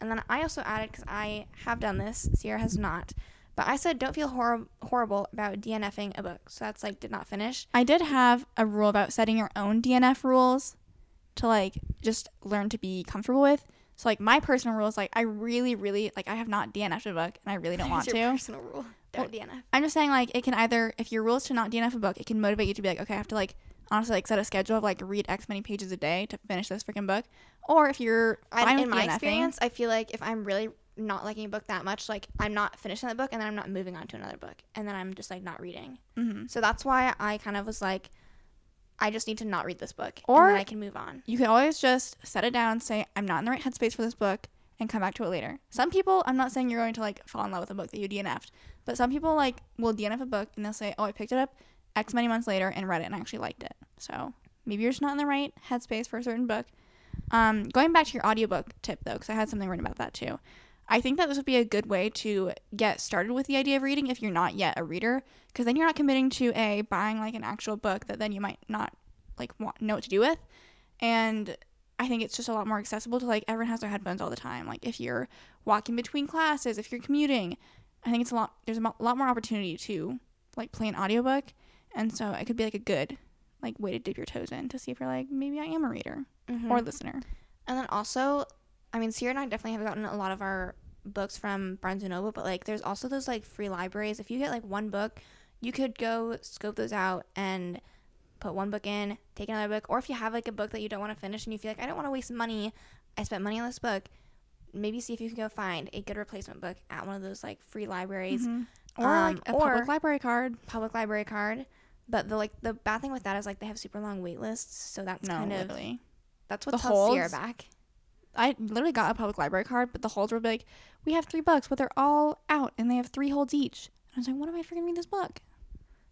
S1: And then I also added because I have done this, Ciera has not. But I said don't feel hor- horrible about DNFing a book. So that's like did not finish.
S2: I did have a rule about setting your own DNF rules to like just learn to be comfortable with. So like my personal rule is like I really, really like I have not DNF'd a book and I really don't <laughs> want to.
S1: personal rule. Don't DNF.
S2: I'm just saying like it can either if your rule is to not DNF a book, it can motivate you to be like, okay, I have to like honestly like set a schedule of like read X many pages a day to finish this freaking book. Or if you're
S1: I,
S2: fine
S1: in my
S2: DNFing,
S1: experience, I feel like if I'm really not liking a book that much, like I'm not finishing the book and then I'm not moving on to another book and then I'm just like not reading.
S2: Mhm.
S1: So that's why I kind of was like, I just need to not read this book
S2: Or-
S1: I can move on.
S2: you can always just set it down, say I'm not in the right headspace for this book, and come back to it later. Some people, I'm not saying you're going to like fall in love with a book that you DNF'd, but some people like will DNF a book and they'll say, oh, I picked it up X many months later and read it and I actually liked it. So maybe you're just not in the right headspace for a certain book. Um, going back to your audiobook tip though, because I had something written about that too. I think that this would be a good way to get started with the idea of reading if you're not yet a reader, because then you're not committing to a buying like an actual book that then you might not like want know what to do with, and I think it's just a lot more accessible to like everyone has their headphones all the time. Like if you're walking between classes, if you're commuting, I think it's a lot. There's a lot more opportunity to like play an audiobook, and so it could be like a good like way to dip your toes in to see if you're like maybe I am a reader
S1: Mhm.
S2: or listener.
S1: And then also, I mean, Ciera and I definitely have gotten a lot of our books from Barnes and Noble, but like, there's also those like free libraries. If you get like one book, you could go scope those out and put one book in, take another book, or if you have like a book that you don't want to finish and you feel like I don't want to waste money, I spent money on this book. Maybe see if you can go find a good replacement book at one of those like free libraries,
S2: Mhm. Or
S1: Um,
S2: like a
S1: or-
S2: public library card.
S1: public library card. But the like the bad thing with that is like they have super long wait lists, so that's
S2: No,
S1: kind of
S2: literally.
S1: that's what
S2: The
S1: held
S2: Ciera
S1: back.
S2: I literally got a public library card, but the holds were like, we have three books, but they're all out and they have three holds each. And I was like, what am I freaking read this book?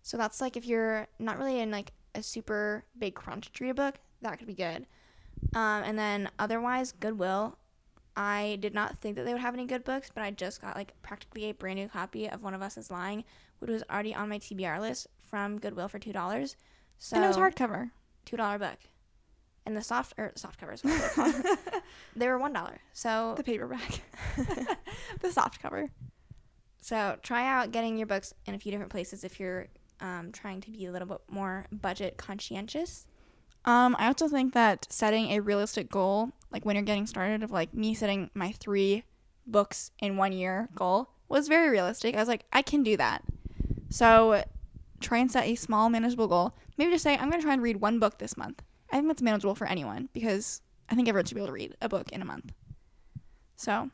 S1: So that's like if you're not really in like a super big crunch to read a book, that could be good. Um, and then otherwise, Goodwill. I did not think that they would have any good books, but I just got like practically a brand new copy of One of Us is Lying, which was already on my TBR list from Goodwill for two dollars. So
S2: and it was hardcover.
S1: two dollar book, and the soft or soft covers, <laughs> what they're called, they were one dollar. So
S2: The paperback. <laughs> <laughs> the soft cover.
S1: So try out getting your books in a few different places if you're um, trying to be a little bit more budget conscientious.
S2: Um, I also think that setting a realistic goal, like when you're getting started, of like me setting my three books in one year goal, was very realistic. I was like, I can do that. So try and set a small, manageable goal. Maybe just say, I'm going to try and read one book this month. I think that's manageable for anyone because I think everyone should be able to read a book in a month. So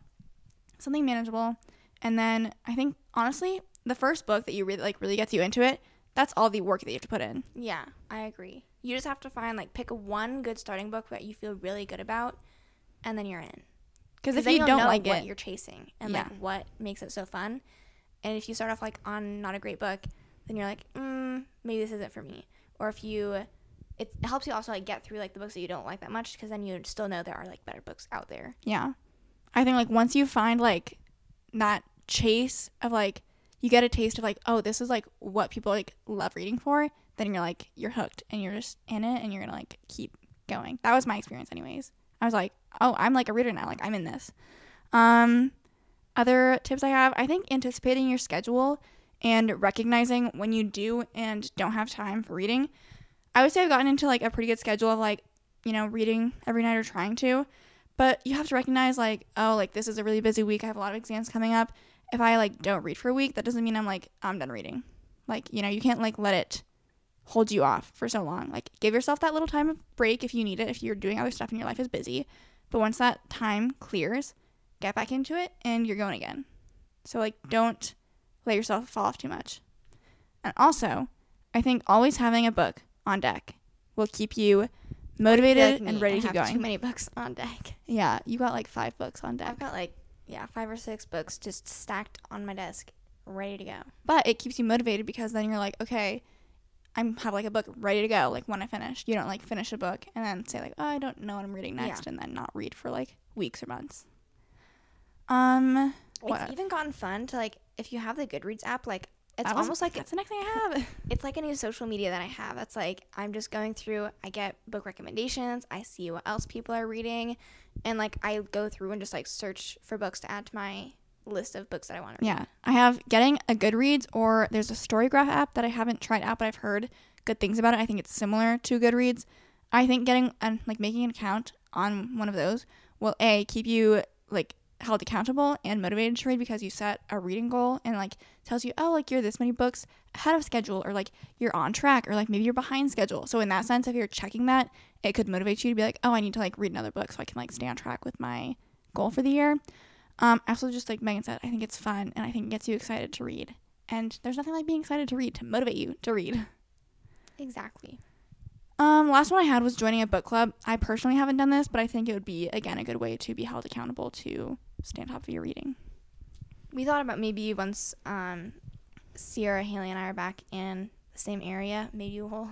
S2: something manageable. And then I think, honestly, the first book that you read, like, really gets you into it, that's all the work that you have to put in.
S1: Yeah, I agree. You just have to find like pick one good starting book that you feel really good about, and then you're in.
S2: Because if you don't like
S1: what
S2: it,
S1: you're chasing and
S2: Yeah.
S1: like what makes it so fun. And if you start off like on not a great book, then you're like, mm, maybe this isn't for me. Or if you, it helps you also like get through like the books that you don't like that much because then you still know there are like better books out there.
S2: Yeah. I think like once you find like that chase of like you get a taste of like, oh, this is like what people like love reading for, then you're like you're hooked and you're just in it and you're gonna like keep going. That was my experience anyways. I was like, oh, I'm like a reader now, like I'm in this. Um other tips I have, I think anticipating your schedule and recognizing when you do and don't have time for reading. I would say I've gotten into like a pretty good schedule of like, you know, reading every night or trying to. But you have to recognize like, oh, like this is a really busy week. I have a lot of exams coming up. If I like don't read for a week, that doesn't mean I'm like I'm done reading. Like, you know, you can't like let it hold you off for so long. Like give yourself that little time of break if you need it, if you're doing other stuff and your life is busy. But once that time clears, get back into it and you're going again. So like don't let yourself fall off too much. And also, I think always having a book on deck will keep you motivated
S1: Like
S2: and ready
S1: I
S2: to
S1: have
S2: going.
S1: Too many books on deck.
S2: Yeah, you got like five books on deck.
S1: I've got like yeah, five or six books just stacked on my desk, ready to go.
S2: But it keeps you motivated because then you're like, okay, I'm have like a book ready to go. Like when I finish, you don't like finish a book and then say like, oh, I don't know what I'm reading next,
S1: Yeah.
S2: and then not read for like weeks or months. Um, what?
S1: It's even gotten fun to like if you have the Goodreads app, like it's
S2: That was-
S1: almost like
S2: that's the next thing I have. <laughs>
S1: it's like any social media that I have. That's like I'm just going through. I get book recommendations. I see what else people are reading, and like I go through and just like search for books to add to my list of books that I want to read.
S2: Yeah, I have getting a Goodreads or there's a Storygraph app that I haven't tried out, but I've heard good things about it. I think it's similar to Goodreads. I think getting and like making an account on one of those will a keep you like held accountable and motivated to read because you set a reading goal and like tells you oh like you're this many books ahead of schedule or like you're on track or like maybe you're behind schedule. So in that sense, if you're checking that, it could motivate you to be like oh I need to like read another book so I can like stay on track with my goal for the year. Um, also, just like Megan said, I think it's fun and I think it gets you excited to read. And there's nothing like being excited to read to motivate you to read.
S1: Exactly.
S2: Um, last one I had was joining a book club. I personally haven't done this, but I think it would be again a good way to be held accountable to stay on top of your reading.
S1: We thought about maybe once um, Ciera, Haley, and I are back in the same area, maybe we'll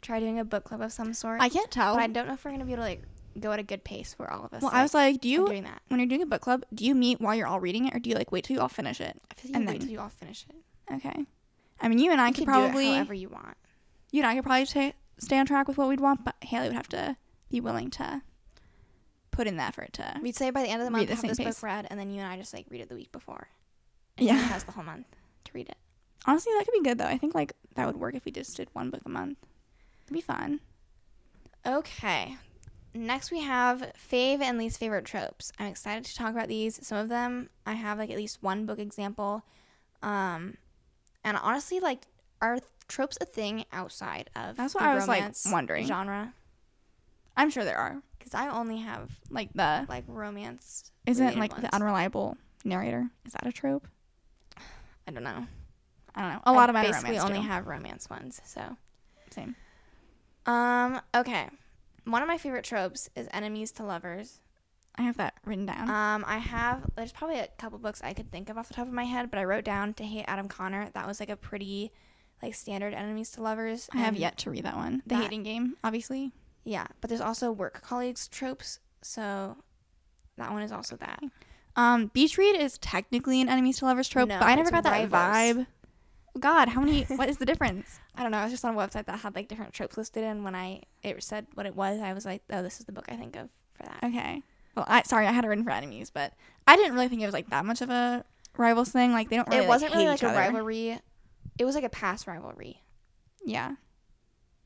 S1: try doing a book club of some sort.
S2: I can't tell.
S1: but I don't know if we're gonna be able to like go at a good pace for all of us.
S2: well, I was like, do you
S1: doing that.
S2: when you're doing a book club, do you meet while you're all reading it, or do you like wait till you all finish it?
S1: I feel like
S2: and
S1: you wait
S2: then-
S1: till you all finish it.
S2: Okay. I mean, you and I
S1: You
S2: could
S1: could do it
S2: probably
S1: however you want.
S2: you and I could probably stay stay on track with what we'd want, but Haley would have to be willing to put in the effort to.
S1: We'd say by the end of the month,
S2: the
S1: have this
S2: pace.
S1: book read, and then you and I just like read it the week before. And
S2: Yeah.
S1: Has the whole month to read it.
S2: Honestly, that could be good though. I think like that would work if we just did one book a month. It'd be fun.
S1: Okay. Next, we have fave and least favorite tropes. I'm excited to talk about these. Some of them I have like at least one book example. Um, and honestly, like, are tropes a thing outside of
S2: That's what I was, like, wondering.
S1: genre?
S2: I'm sure there are.
S1: Because I only have
S2: Like the
S1: like romance.
S2: isn't like
S1: ones.
S2: the unreliable narrator. Is that a trope? <sighs>
S1: I don't know.
S2: I don't know. A lot of are
S1: basically only have romance ones. So,
S2: Same.
S1: um, okay. One of my favorite tropes is enemies to lovers.
S2: I have that written down.
S1: Um, I have there's probably a couple books I could think of off the top of my head, but I wrote down to hate Adam Connor. That was like a pretty like standard enemies to lovers.
S2: I have yet to read that one. The
S1: that-
S2: hating game, obviously.
S1: Yeah, but there's also work colleagues tropes, so that one is also that.
S2: Um, beach read is technically an enemies to lovers trope,
S1: No,
S2: but I never got that
S1: rivals.
S2: vibe. God, how many? <laughs> what is the difference?
S1: I don't know. I was just on a website that had like different tropes listed, and when I it said what it was, I was like, oh, this is the book I think of for that.
S2: Okay. Well, I sorry, I had it written for enemies, but I didn't really think it was like that much of a rivals thing. Like they don't really.
S1: it wasn't
S2: like,
S1: really like a
S2: other.
S1: rivalry. It was like a past rivalry
S2: Yeah.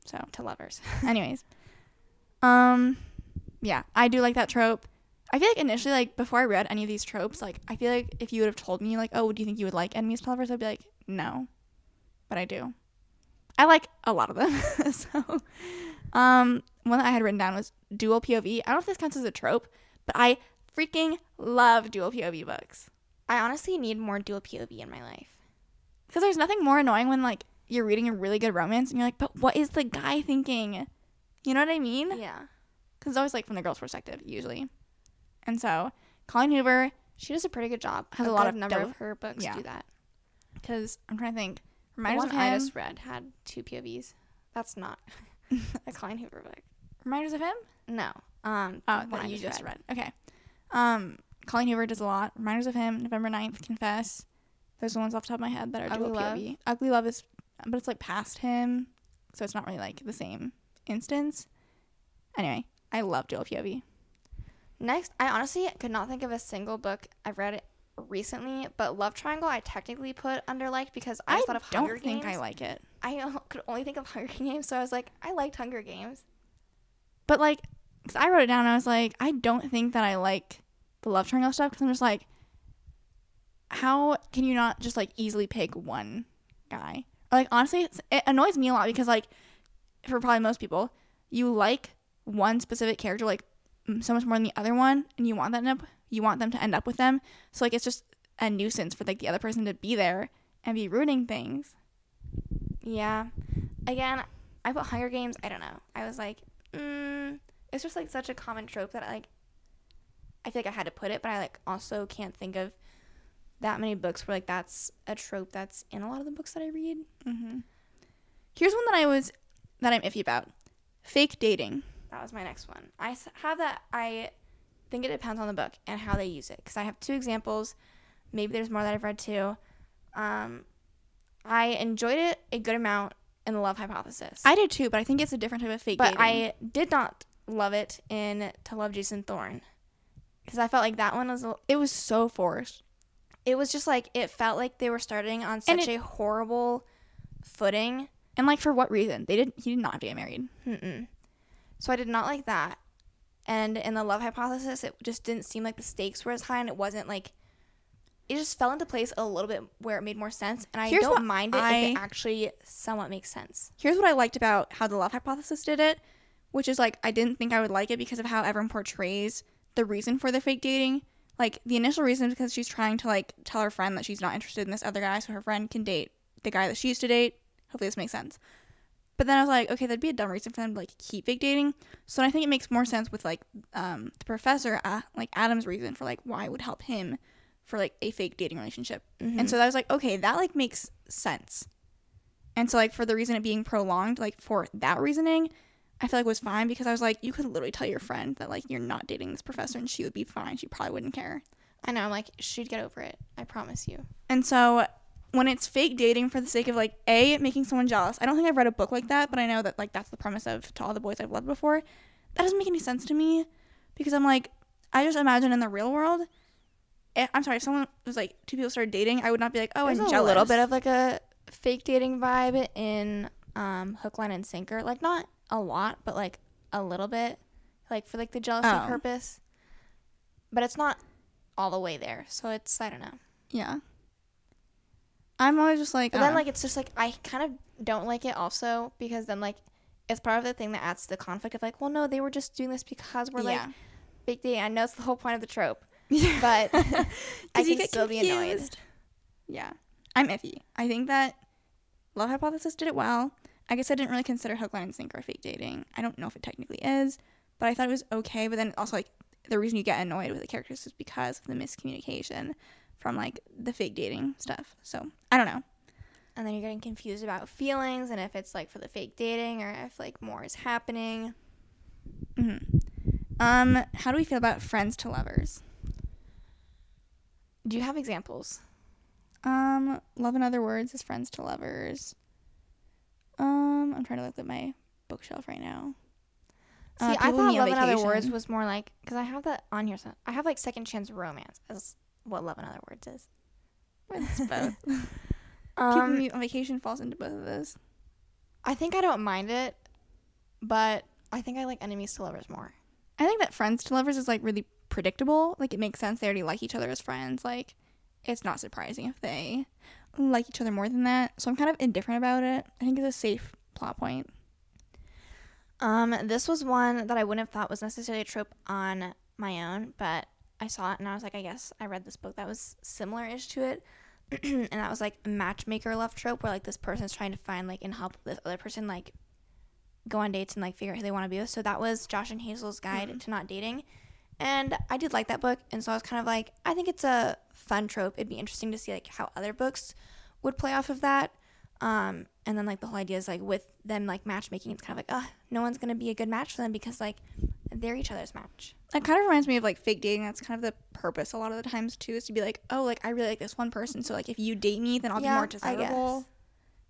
S2: So,
S1: to lovers. <laughs>
S2: anyways, um, yeah, I do like that trope. I feel like initially, like before I read any of these tropes, like I feel like if you would have told me, like, oh, do you think you would like enemies to lovers? I'd be like, no, but I do. I like a lot of them. <laughs> so, um, one that I had written down was dual POV. I don't know if this counts as a trope, but I freaking love dual POV books
S1: I honestly need more dual POV in my life.
S2: because there's nothing more annoying when like you're reading a really good romance and you're like, but what is the guy thinking? You know what I mean?
S1: Yeah.
S2: because it's always like from the girl's perspective usually and so colleen hoover
S1: She does a pretty good job.
S2: Has a lot of
S1: number
S2: dope-
S1: of her books
S2: yeah.
S1: do that.
S2: because i'm trying to think
S1: The
S2: reminders
S1: one
S2: of
S1: I
S2: him
S1: just read had two POVs. That's not <laughs> a Colleen Hoover book.
S2: reminders of him
S1: No. Um.
S2: oh that you just read. okay um colleen hoover does a lot reminders of him november 9th confess those are the ones off the top of my head that are
S1: Ugly
S2: dual
S1: Love?
S2: pov ugly love is but it's like past him so it's not really like the same instance anyway i love dual pov
S1: Next, I honestly could not think of a single book I've read recently, but Love Triangle I technically put under like because I,
S2: i
S1: thought of
S2: don't think i like it
S1: I <laughs> could only think of Hunger Games, so I was like, I liked Hunger Games.
S2: But like, cause I wrote it down, and I was like, I don't think that I like the love triangle stuff because I'm just like, how can you not just like easily pick one guy? Or like honestly, it's, it annoys me a lot because like, for probably most people, you like one specific character like so much more than the other one, and you want that up, you want them to end up with them. So like, it's just a nuisance for like the other person to be there and be ruining things.
S1: Yeah. Again, I put Hunger Games. I don't know. I was like, mm, it's just like such a common trope that like I feel like I had to put it, but I like also can't think of that many books where like that's a trope that's in a lot of the books that I read.
S2: Mm-hmm. Here's one that I was that I'm iffy about: fake dating.
S1: That was my next one. I have that. I think it depends on the book and how they use it. Because I have two examples. Maybe there's more that I've read too. Um, I enjoyed it a good amount in the Love Hypothesis.
S2: I did too, but I think it's a different type of fake
S1: but
S2: dating.
S1: I did not love it in To Love Jason Thorne. Because I felt like that one was. A,
S2: it was so forced.
S1: it was just like it felt like they were starting on such
S2: it-
S1: a horrible footing.
S2: And like for what reason? They didn't. He did not have to get married.
S1: Mm-mm. So I did not like that. And in the love hypothesis, it just didn't seem like the stakes were as high, and it wasn't like it just fell into place a little bit where it made more sense. And I
S2: Here's
S1: don't mind it if it actually somewhat makes sense.
S2: Here's what I liked about how the love hypothesis did it, which is like I didn't think I would like it because of how everyone portrays the reason for the fake dating. Like the initial reason is because she's trying to like tell her friend that she's not interested in this other guy, so her friend can date the guy that she used to date. Hopefully this makes sense. But then I was like, okay, that'd be a dumb reason for them to like keep fake dating. So I think it makes more sense with like um, the professor, uh, like Adam's reason for like why it would help him for like a fake dating relationship. And so I was like, okay, that like makes sense. And so like for the reason it being prolonged, like for that reasoning, I feel like was fine because I was like, you could literally tell your friend that like you're not dating this professor and she would be fine. She probably wouldn't care.
S1: I know, I'm like, she'd get over it. I promise you.
S2: And so when it's fake dating for the sake of like a making someone jealous, I don't think I've read a book like that, but I know that like that's the premise of To All the Boys I've Loved Before. That doesn't make any sense to me because I'm like, I just imagine in the real world. eh, I'm sorry, if someone was like two people started dating, I would not be like, oh,
S1: There's
S2: I'm jealous.
S1: a little bit of like a fake dating vibe in um, Hook, Line, and Sinker. Like not a lot, but like a little bit, like for like the jealousy
S2: Oh.
S1: purpose. But it's not all the way there, so it's I don't know.
S2: yeah. I'm always just like,
S1: But then
S2: know.
S1: like it's just like I kind of don't like it also because then like it's part of the thing that adds to the conflict of like, well, no, they were just doing this because we're like
S2: yeah.
S1: big dating. I know it's the whole point of the trope, <laughs> but <laughs> I can
S2: get
S1: still be annoyed.
S2: Yeah. I'm iffy. I think that Love Hypothesis did it well. I guess I didn't really consider Hook, Line, and Sinker fake dating. I don't know if it technically is, but I thought it was okay. But then also, like, the reason you get annoyed with the characters is because of the miscommunication from, like, the fake dating stuff. So, I don't know.
S1: And then you're getting confused about feelings and if it's like for the fake dating or if like more is happening.
S2: hmm Um, how do we feel about friends to lovers?
S1: Do you have examples?
S2: Um, love in other words is friends to lovers. Um, I'm trying to look at my bookshelf right now.
S1: See,
S2: Uh,
S1: I thought Love in Other Words was more like because I have that on here. So I have like Second Chance Romance as what Love in Other Words is.
S2: It's <laughs> both.
S1: Um,
S2: Meet on Vacation falls into both of those.
S1: I think I don't mind it, but I think I like Enemies to Lovers more.
S2: I think that friends to lovers is like really predictable. Like it makes sense. They already like each other as friends. Like it's not surprising if they like each other more than that. So I'm kind of indifferent about it. I think it's a safe plot point.
S1: Um, this was one that I wouldn't have thought was necessarily a trope on my own, but I saw it and I was like, I guess I read this book that was similar-ish to it, <clears throat> and that was like a matchmaker love trope where like this person's trying to find like and help this other person like go on dates and like figure out who they want to be with. So that was Josh and Hazel's Guide to Not Dating, and I did like that book, and so I was kind of like, I think it's a fun trope. It'd be interesting to see like how other books would play off of that. Um, and then like the whole idea is like with them like matchmaking, it's kind of like, uh, no one's gonna be a good match for them because like they're each other's match.
S2: It kind of reminds me of like fake dating. That's kind of the purpose a lot of the times too, is to be like, oh, like I really like this one person, so like if you date me, then I'll
S1: Yeah,
S2: be more desirable.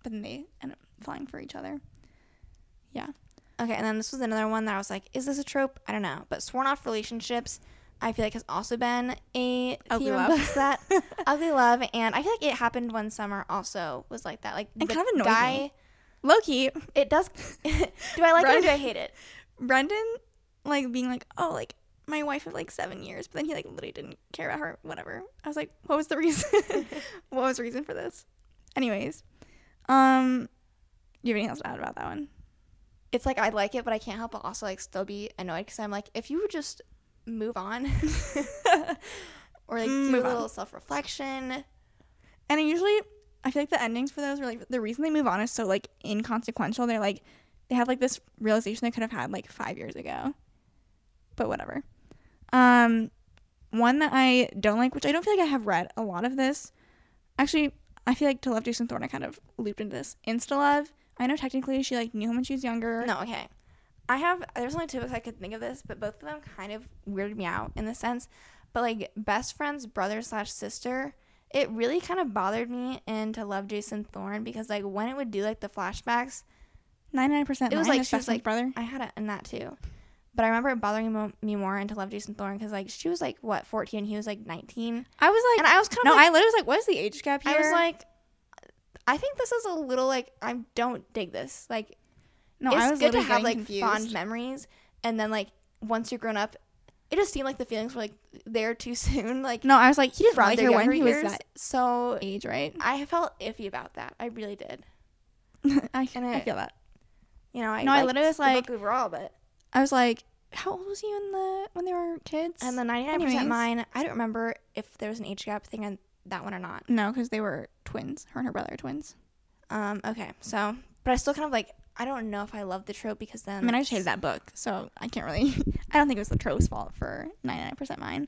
S2: But then they end up falling for each other. Yeah.
S1: Okay, and then this was another one that I was like, is this a trope? I don't know. But sworn off relationships, I feel like has also been a
S2: Ugly
S1: theme
S2: love.
S1: that <laughs> ugly love, and I feel like it happened one summer also was like that. Like the
S2: kind of annoys
S1: guy.
S2: Loki,
S1: it does. <laughs> <laughs> do I like it or do I hate it?
S2: Brendan, like being like, oh, like my wife of like seven years, but then he like literally didn't care about her. Whatever. I was like, what was the reason? <laughs> what was the reason for this? Anyways, um, do you have anything else to add about that one?
S1: It's like I like it, but I can't help but also like still be annoyed because I'm like, if you would just move on, <laughs> or like do
S2: Move
S1: a little self reflection.
S2: And I usually, I feel like the endings for those are like the reason they move on is so like inconsequential. They're like, they have like this realization they could have had like five years ago. But whatever. Um, one that I don't like, which I don't feel like I have read a lot of this. Actually, I feel like to love Jason Thorne, I kind of looped into this. Insta love. I know technically she like knew him when she was younger.
S1: No, okay. I have there's only two books I could think of this, but both of them kind of weirded me out in the sense. But like best friend's brother slash sister, it really kind of bothered me and to love Jason Thorne because like when it would do like the flashbacks,
S2: Ninety nine percent.
S1: it was like she was
S2: Best
S1: like
S2: brother.
S1: I had it in that too. But I remember it bothering me more and to love Jason Thorne because like she was like what 14, he was like 19,
S2: I was like,
S1: and I was kind of
S2: no,
S1: like,
S2: I literally was like, what is the age gap here?
S1: I was like, I think this is a little like I don't dig this. Like
S2: no,
S1: it's
S2: I was
S1: good to have like
S2: confused.
S1: fond memories, and then like once you're grown up, it just seemed like the feelings were like there too <laughs> soon. Like
S2: No, I was like, he didn't like her when he was that
S1: So
S2: age, right?
S1: I felt iffy about that. I really did. <laughs>
S2: I,
S1: And
S2: I
S1: I-
S2: feel that.
S1: You know, I
S2: No, I literally was like-
S1: overall, but
S2: I was like, how old was he in the when they were kids?
S1: and the ninety nine percent mine. I don't remember if there was an age gap thing in that one or not.
S2: no, because they were twins. Her and her brother are twins.
S1: Um. Okay. So, but I still kind of like. I don't know if I love the trope because then.
S2: I mean, I just hated that book, so I can't really. <laughs> I don't think it was the trope's fault for ninety nine percent mine.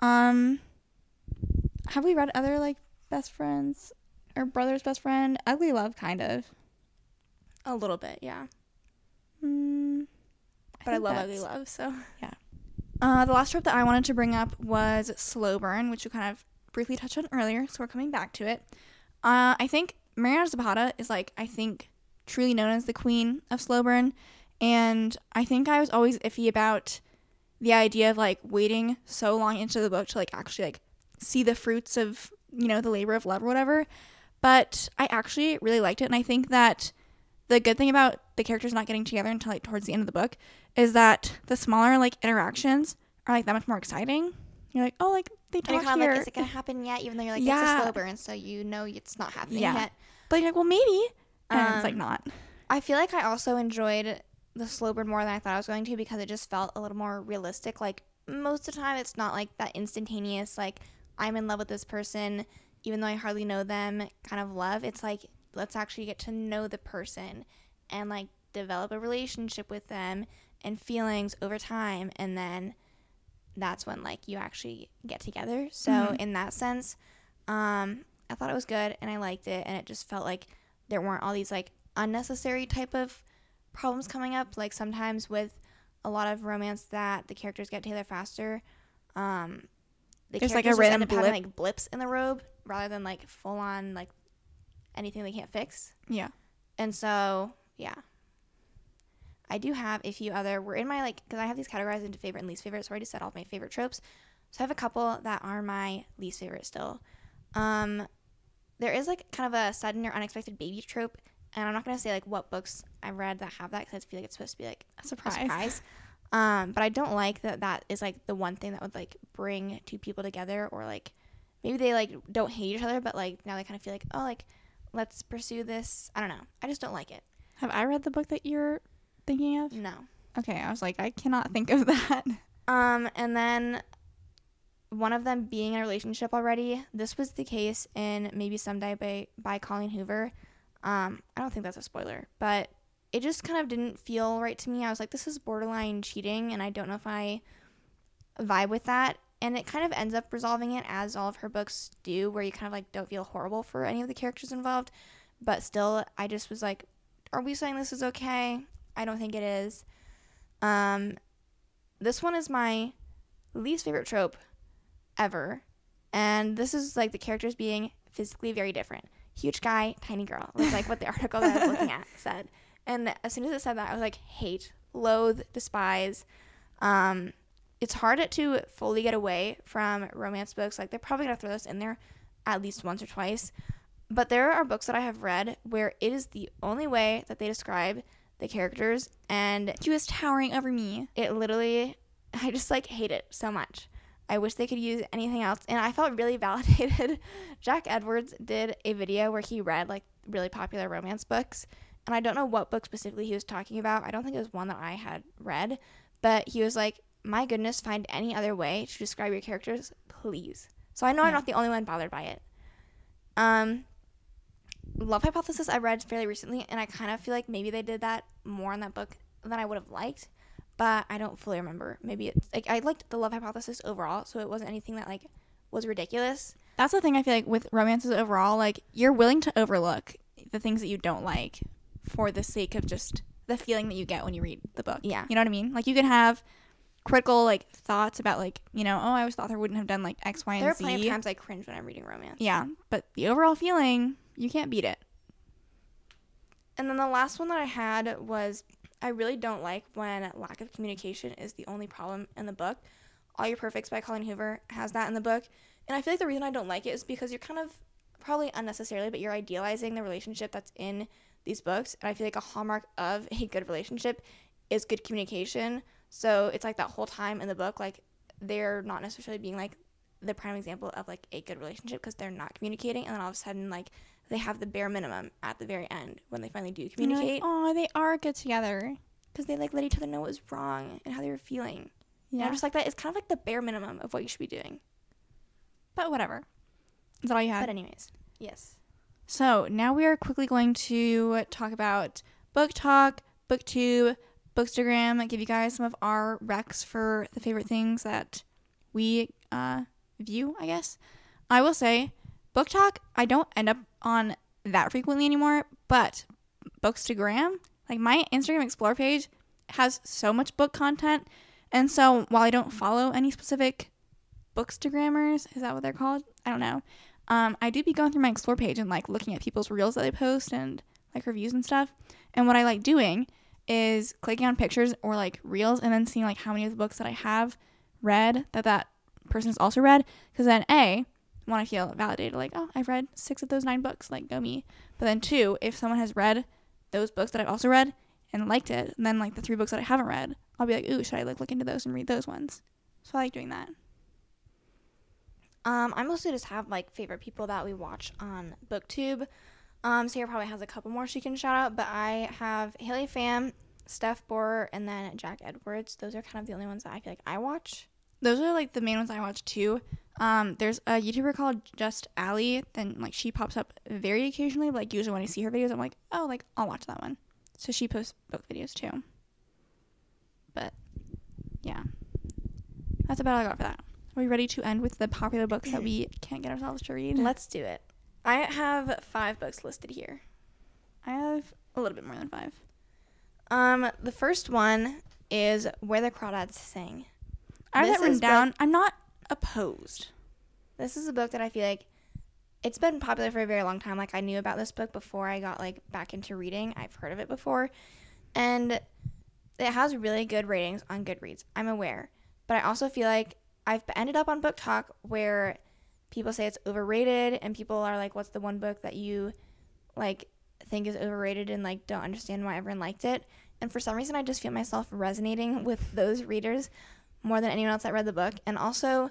S2: Um, have we read other like best friends or brother's best friend? Ugly Love, kind of.
S1: a little bit, yeah.
S2: Mm,
S1: But I, love ugly love, so yeah.
S2: Uh, the last trope that I wanted to bring up was slow burn, which we kind of briefly touched on earlier, so we're coming back to it. Uh, I think Mariana Zapata is like I think truly known as the queen of slow burn, and I think I was always iffy about the idea of like waiting so long into the book to like actually like see the fruits of you know the labor of love or whatever. But I actually really liked it, and I think that the good thing about the characters not getting together until like towards the end of the book is that the smaller like interactions are like that much more exciting. You're like, oh, like they
S1: and
S2: talk
S1: of
S2: here,
S1: like, is it gonna happen yet? Even though you're like, it's a slow burn, so you know it's not happening
S2: Yeah.
S1: yet.
S2: but you're like, well, maybe, and it's like
S1: Um,
S2: not.
S1: I feel like I also enjoyed the slow burn more than I thought I was going to because it just felt a little more realistic. Like most of the time, it's not like that instantaneous, like I'm in love with this person, even though I hardly know them kind of love. It's like let's actually get to know the person and like develop a relationship with them and feelings over time, and then that's when like you actually get together. So
S2: Mhm.
S1: in that sense, um, I thought it was good and I liked it, and it just felt like there weren't all these like unnecessary type of problems coming up. Like sometimes with a lot of romance that the characters get together faster, um, the
S2: There's, like, a random
S1: up having
S2: blip.
S1: like blips in the robe rather than like full on like anything they can't fix.
S2: Yeah.
S1: And so yeah. I do have a few other. We're in my like because I have these categorized into favorite and least favorite. So I already said all of my favorite tropes. So I have a couple that are my least favorite still. Um, there is like kind of a sudden or unexpected baby trope, and I'm not gonna say like what books I read that have that because I feel like it's supposed to be like
S2: A
S1: a
S2: surprise.
S1: surprise. <laughs> Um, but I don't like that. That is like the one thing that would like bring two people together, or like maybe they like don't hate each other, but like now they kind of feel like oh like let's pursue this. I don't know. I just don't like it.
S2: Have I read the book that you're thinking of?
S1: No.
S2: Okay, I was like, I cannot think of that. <laughs>
S1: Um, and then one of them being in a relationship already. This was the case in Maybe Someday by, by Colleen Hoover. Um, I don't think that's a spoiler, but it just kind of didn't feel right to me. I was like, this is borderline cheating, and I don't know if I vibe with that. And it kind of ends up resolving it as all of her books do, where you kind of like don't feel horrible for any of the characters involved. But still, I just was like, are we saying this is okay? I don't think it is. Um, this one is my least favorite trope ever. And this is like the characters being physically very different. Huge guy, tiny girl. Was like what the <laughs> article that I was looking at said. And as soon as it said that, I was like, hate, loathe, despise. Um, it's hard to fully get away from romance books. Like they're probably gonna throw this in there at least once or twice. But there are books that I have read where it is the only way that they describe the characters, and
S2: He was towering over me.
S1: it literally <laughs> i just like hate it so much i wish they could use anything else and i felt really <laughs> validated jack edwards did a video where he read like really popular romance books and i don't know what book specifically he was talking about i don't think it was one that i had read but he was like my goodness find any other way to describe your characters please so i know i'm not the only one bothered by it um love hypothesis i read fairly recently and i kind of feel like maybe they did that more in that book than i would have liked but I don't fully remember. Maybe it's like I liked the love hypothesis overall, so it wasn't anything that like was ridiculous.
S2: That's the thing I feel like with romances overall, like you're willing to overlook the things that you don't like for the sake of just the feeling that you get when you read the book.
S1: Yeah.
S2: You know what I mean? Like you can have critical like thoughts about like, you know, oh I always thought there wouldn't have done like X, Y, and Z.
S1: There are plenty of times I cringe when I'm reading romance.
S2: Yeah. But the overall feeling, you can't beat it.
S1: And then the last one that I had was I really don't like when lack of communication is the only problem in the book. All Your Perfects by Colleen Hoover has that in the book. And I feel like the reason I don't like it is because you're kind of probably unnecessarily, but you're idealizing the relationship that's in these books. And I feel like a hallmark of a good relationship is good communication. So it's like that whole time in the book, like they're not necessarily being like the prime example of like a good relationship because they're not communicating. And then all of a sudden, like they have the bare minimum at the very end when they finally do communicate
S2: oh, they are good together.
S1: because they like let each other know what was wrong and how they were feeling. Yeah.
S2: Yeah.
S1: I'm just like that. It's kind of like the bare minimum of what you should be doing.
S2: but whatever. Is that all you had?
S1: But anyways, yes.
S2: So now we are quickly going to talk about BookTok, booktube, bookstagram, give you guys some of our recs for the favorite things that we uh, view, I guess. I will say, BookTok, I don't end up on that frequently anymore, but bookstagram, like my Instagram explore page has so much book content. And so while I don't follow any specific bookstagrammers, is that what they're called? I don't know um, I do be going through my explore page and like looking at people's reels that they post and like reviews and stuff. And what I like doing is clicking on pictures or like reels and then seeing like how many of the books that I have read that that person has also read. Because then a when I feel validated, like oh I've read six of those nine books, like go me. But then two, if someone has read those books that I've also read and liked it, and then like the three books that I haven't read, I'll be like ooh should I like look into those and read those ones. So I like doing that.
S1: Um, I mostly just have like favorite people that we watch on BookTube. Um, Sarah probably has a couple more she can shout out, but I have Haley Pham, Steph Bohrer, and then Jack Edwards. Those are kind of the only ones that I feel like I watch.
S2: those are like the main ones I watch too. Um, there's a YouTuber called Just Allie. Then like she pops up very occasionally. But, like usually when I see her videos, I'm like, oh, like I'll watch that one. So she posts book videos too. But yeah, that's about all I got for that. Are we ready to end with the popular books that we can't get ourselves to read?
S1: Let's do it. I have five books listed here.
S2: I have a little bit more than five.
S1: Um, the first one is Where the Crawdads Sing.
S2: I have
S1: This
S2: that written down. I'm not opposed.
S1: This is a book that I feel like it's been popular for a very long time. Like I knew about this book before I got like back into reading. I've heard of it before. And it has really good ratings on Goodreads. I'm aware. But I also feel like I've ended up on BookTok where people say it's overrated and people are like what's the one book that you like think is overrated and like don't understand why everyone liked it. And for some reason I just feel myself resonating with those readers more than anyone else that read the book. And also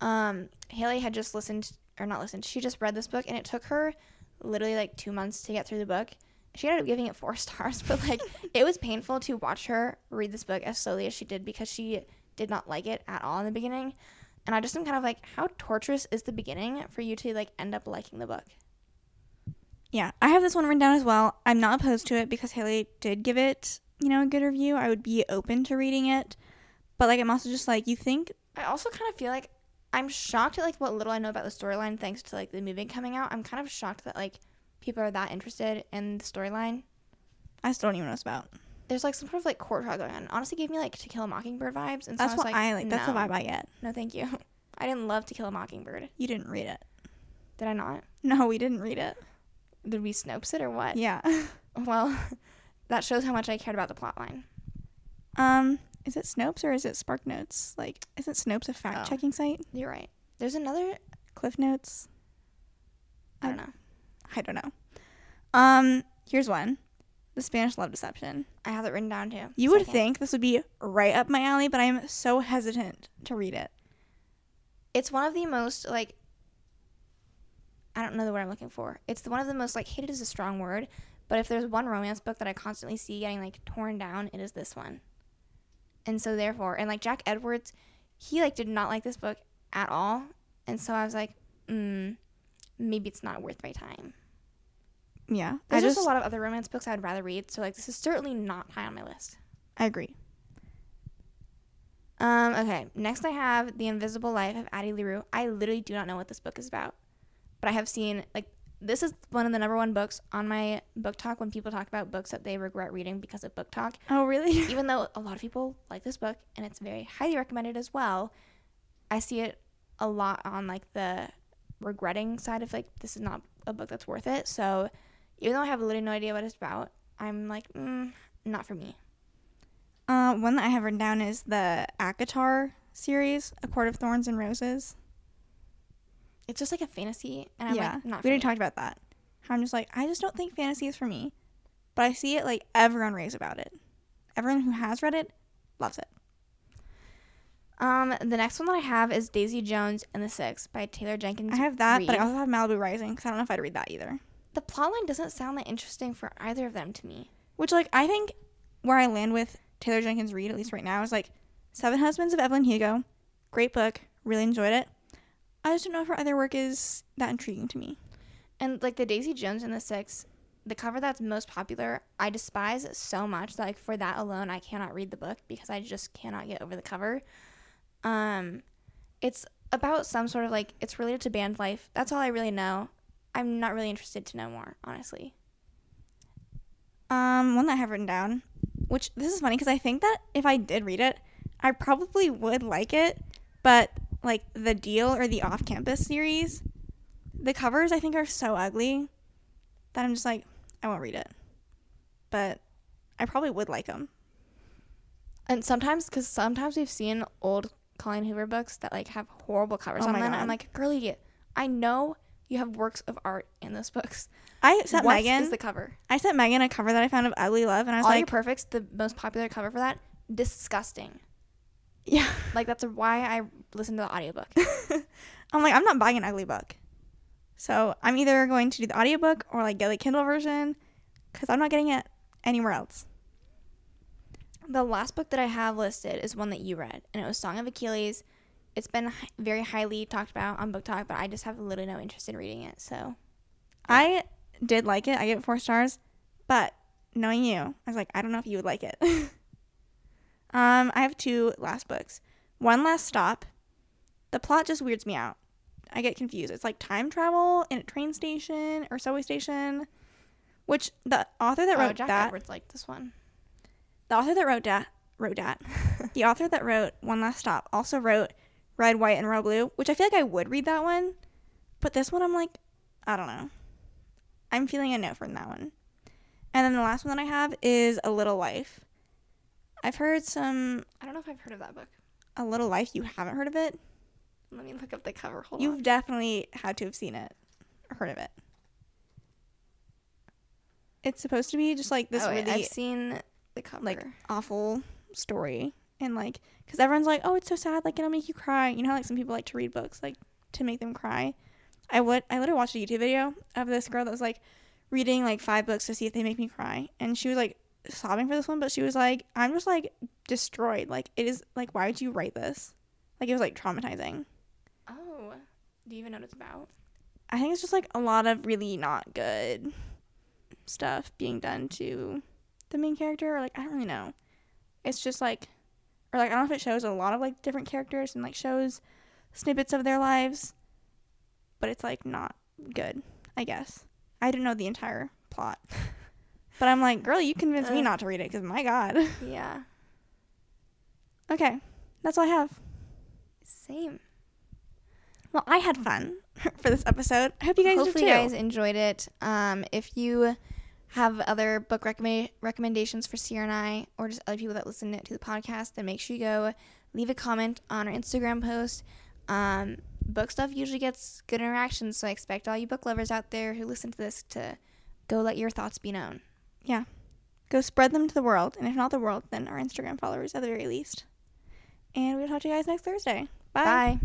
S1: um, Haley had just listened, or not listened, she just read this book, and it took her literally like two months to get through the book. She ended up giving it four <laughs> stars, but like it was painful to watch her read this book as slowly as she did because she did not like it at all in the beginning. And I just am kind of like, how torturous is the beginning for you to like end up liking the book?
S2: Yeah, I have this one written down as well. I'm not opposed to it because Haley did give it, you know, a good review. I would be open to reading it. But like I'm also just like, you think
S1: I also kind of feel like I'm shocked at like what little I know about the storyline thanks to like the movie coming out. I'm kind of shocked that like people are that interested in the storyline.
S2: I still don't even know what it's about.
S1: There's like some sort of like court trial going on. Honestly, gave me like To Kill a Mockingbird vibes, and so
S2: That's
S1: I was
S2: what
S1: like,
S2: I like. That's the
S1: no.
S2: vibe I get.
S1: No, thank you. <laughs> I didn't love To Kill a Mockingbird.
S2: You didn't read it.
S1: Did I not?
S2: No, we didn't read it.
S1: Did we Snopes it or what?
S2: Yeah. <laughs>
S1: Well, <laughs> that shows how much I cared about the plot line.
S2: um, is it Snopes or is it Spark Notes? Like, isn't Snopes a fact checking site?
S1: You're right. There's another.
S2: Cliff Notes?
S1: I don't know.
S2: I don't know. Um, here's one. The Spanish Love Deception.
S1: I have it written down too.
S2: You would
S1: Second.
S2: think this would be right up my alley, but I am so hesitant to read it.
S1: it's one of the most like. I don't know the word I'm looking for. It's the one of the most like hated is a strong word, but if there's one romance book that I constantly see getting like torn down, it is this one. And so therefore, and like Jack Edwards, he like did not like this book at all, and so I was like, mm, maybe it's not worth my time.
S2: Yeah. I
S1: There's
S2: just,
S1: just a lot of other romance books I'd rather read, so like this is certainly not high on my list.
S2: I agree.
S1: Um, okay, next I have The Invisible Life of Addie LaRue. I literally do not know what this book is about, but I have seen, like, this is one of the number one books on my BookTok when people talk about books that they regret reading because of BookTok.
S2: Oh, really? <laughs>
S1: Even though a lot of people like this book and it's very highly recommended as well, I see it a lot on, like, the regretting side of, like, this is not a book that's worth it. So even though I have literally no idea what it's about, I'm like, mm, not for me.
S2: Uh, one that I have written down is the ACOTAR series, A Court of Thorns and Roses.
S1: It's just like a fantasy, and I'm
S2: yeah,
S1: like, not.
S2: we already
S1: me.
S2: talked about that. How I'm just like, I just don't think fantasy is for me. But I see it like everyone raves about it. Everyone who has read it loves it.
S1: Um, the next one that I have is Daisy Jones and the Six by Taylor Jenkins.
S2: I have that, but I also have Malibu Rising because I don't know if I'd read that either.
S1: The plotline doesn't sound that interesting for either of them to me.
S2: Which, like, I think where I land with Taylor Jenkins Reid, at least right now, is like Seven Husbands of Evelyn Hugo. Great book. Really enjoyed it. I just don't know if her other work is that intriguing to me.
S1: And like the Daisy Jones and the Six, the cover that's most popular, I despise so much like for that alone, I cannot read the book because I just cannot get over the cover. Um, it's about some sort of like it's related to band life. That's all I really know. I'm not really interested to know more, honestly.
S2: Um, one that I have written down, which this is funny because I think that if I did read it, I probably would like it, but like the deal or the off campus series, the covers I think are so ugly that I'm just like, I won't read it. But I probably would like them.
S1: And sometimes, because sometimes we've seen old Colleen Hoover books that like have horrible covers
S2: Oh
S1: on them.
S2: God.
S1: I'm like, girlie, I know you have works of art in those books.
S2: I sent
S1: What
S2: Megan.
S1: is the cover?
S2: I sent Megan a cover that I found of Ugly Love, and I was
S1: All
S2: like,
S1: Your Perfects, the most popular cover for that, disgusting.
S2: yeah.
S1: Like that's why I listened to the audiobook. <laughs>
S2: I'm like, I'm not buying an ugly book. So I'm either going to do the audiobook or like get the Kindle version because I'm not getting it anywhere else.
S1: the last book that I have listed is one that you read, and it was Song of Achilles. It's been very highly talked about on BookTok, but I just have a literally no interest in reading it. So
S2: I did like it. I gave it four stars, but knowing you, I was like, I don't know if you would like it. <laughs> um, I have two last books. One last stop. The plot just weirds me out. I get confused. It's like time travel in a train station or subway station, which the author that
S1: oh,
S2: wrote
S1: Jack
S2: that
S1: Edwards liked this one.
S2: the author that wrote that wrote that <laughs> the author that wrote One Last Stop also wrote Red, White, and Royal Blue, which I feel like I would read that one, but this one I'm like, I don't know. I'm feeling a no from that one. And then the last one that I have is A Little Life. I've heard some
S1: I don't know if I've heard of that book.
S2: A Little Life. You haven't heard of it?
S1: Let me look up the cover. Hold
S2: You've
S1: on.
S2: definitely had to have seen it or heard of it. It's supposed to be just like this
S1: oh, wait,
S2: really
S1: I've seen the cover.
S2: like awful story and like because everyone's like oh it's so sad like it'll make you cry. You know how like some people like to read books like to make them cry? I would i literally watched a youtube video of this girl that was like reading like five books to see if they make me cry and she was like sobbing for this one but she was like i'm just like destroyed like it is like why would you write this? Like it was like traumatizing.
S1: Oh, do you even know what it's about?
S2: i think it's just like a lot of really not good stuff being done to the main character or like i don't really know. It's just like or like i don't know if it shows a lot of like different characters and like shows snippets of their lives but it's like not good i guess. I didn't know the entire plot. <laughs> But i'm like girl you convinced me
S1: Uh.
S2: not to read it because my god. <laughs>
S1: Yeah,
S2: okay that's all i have.
S1: Same.
S2: well i had fun <laughs> for this episode. I hope you guys
S1: Hopefully,
S2: did
S1: you guys enjoyed it. Um, if you have other book recommend- recommendations for Ciera and I, or just other people that listen to the podcast, then make sure you go leave a comment on our Instagram post. Um, book stuff usually gets good interactions, so I expect all you book lovers out there who listen to this to go let your thoughts be known. Yeah.
S2: Go spread them to the world and if not the world then our instagram followers at the very least and we'll talk to you guys next thursday bye.
S1: Bye.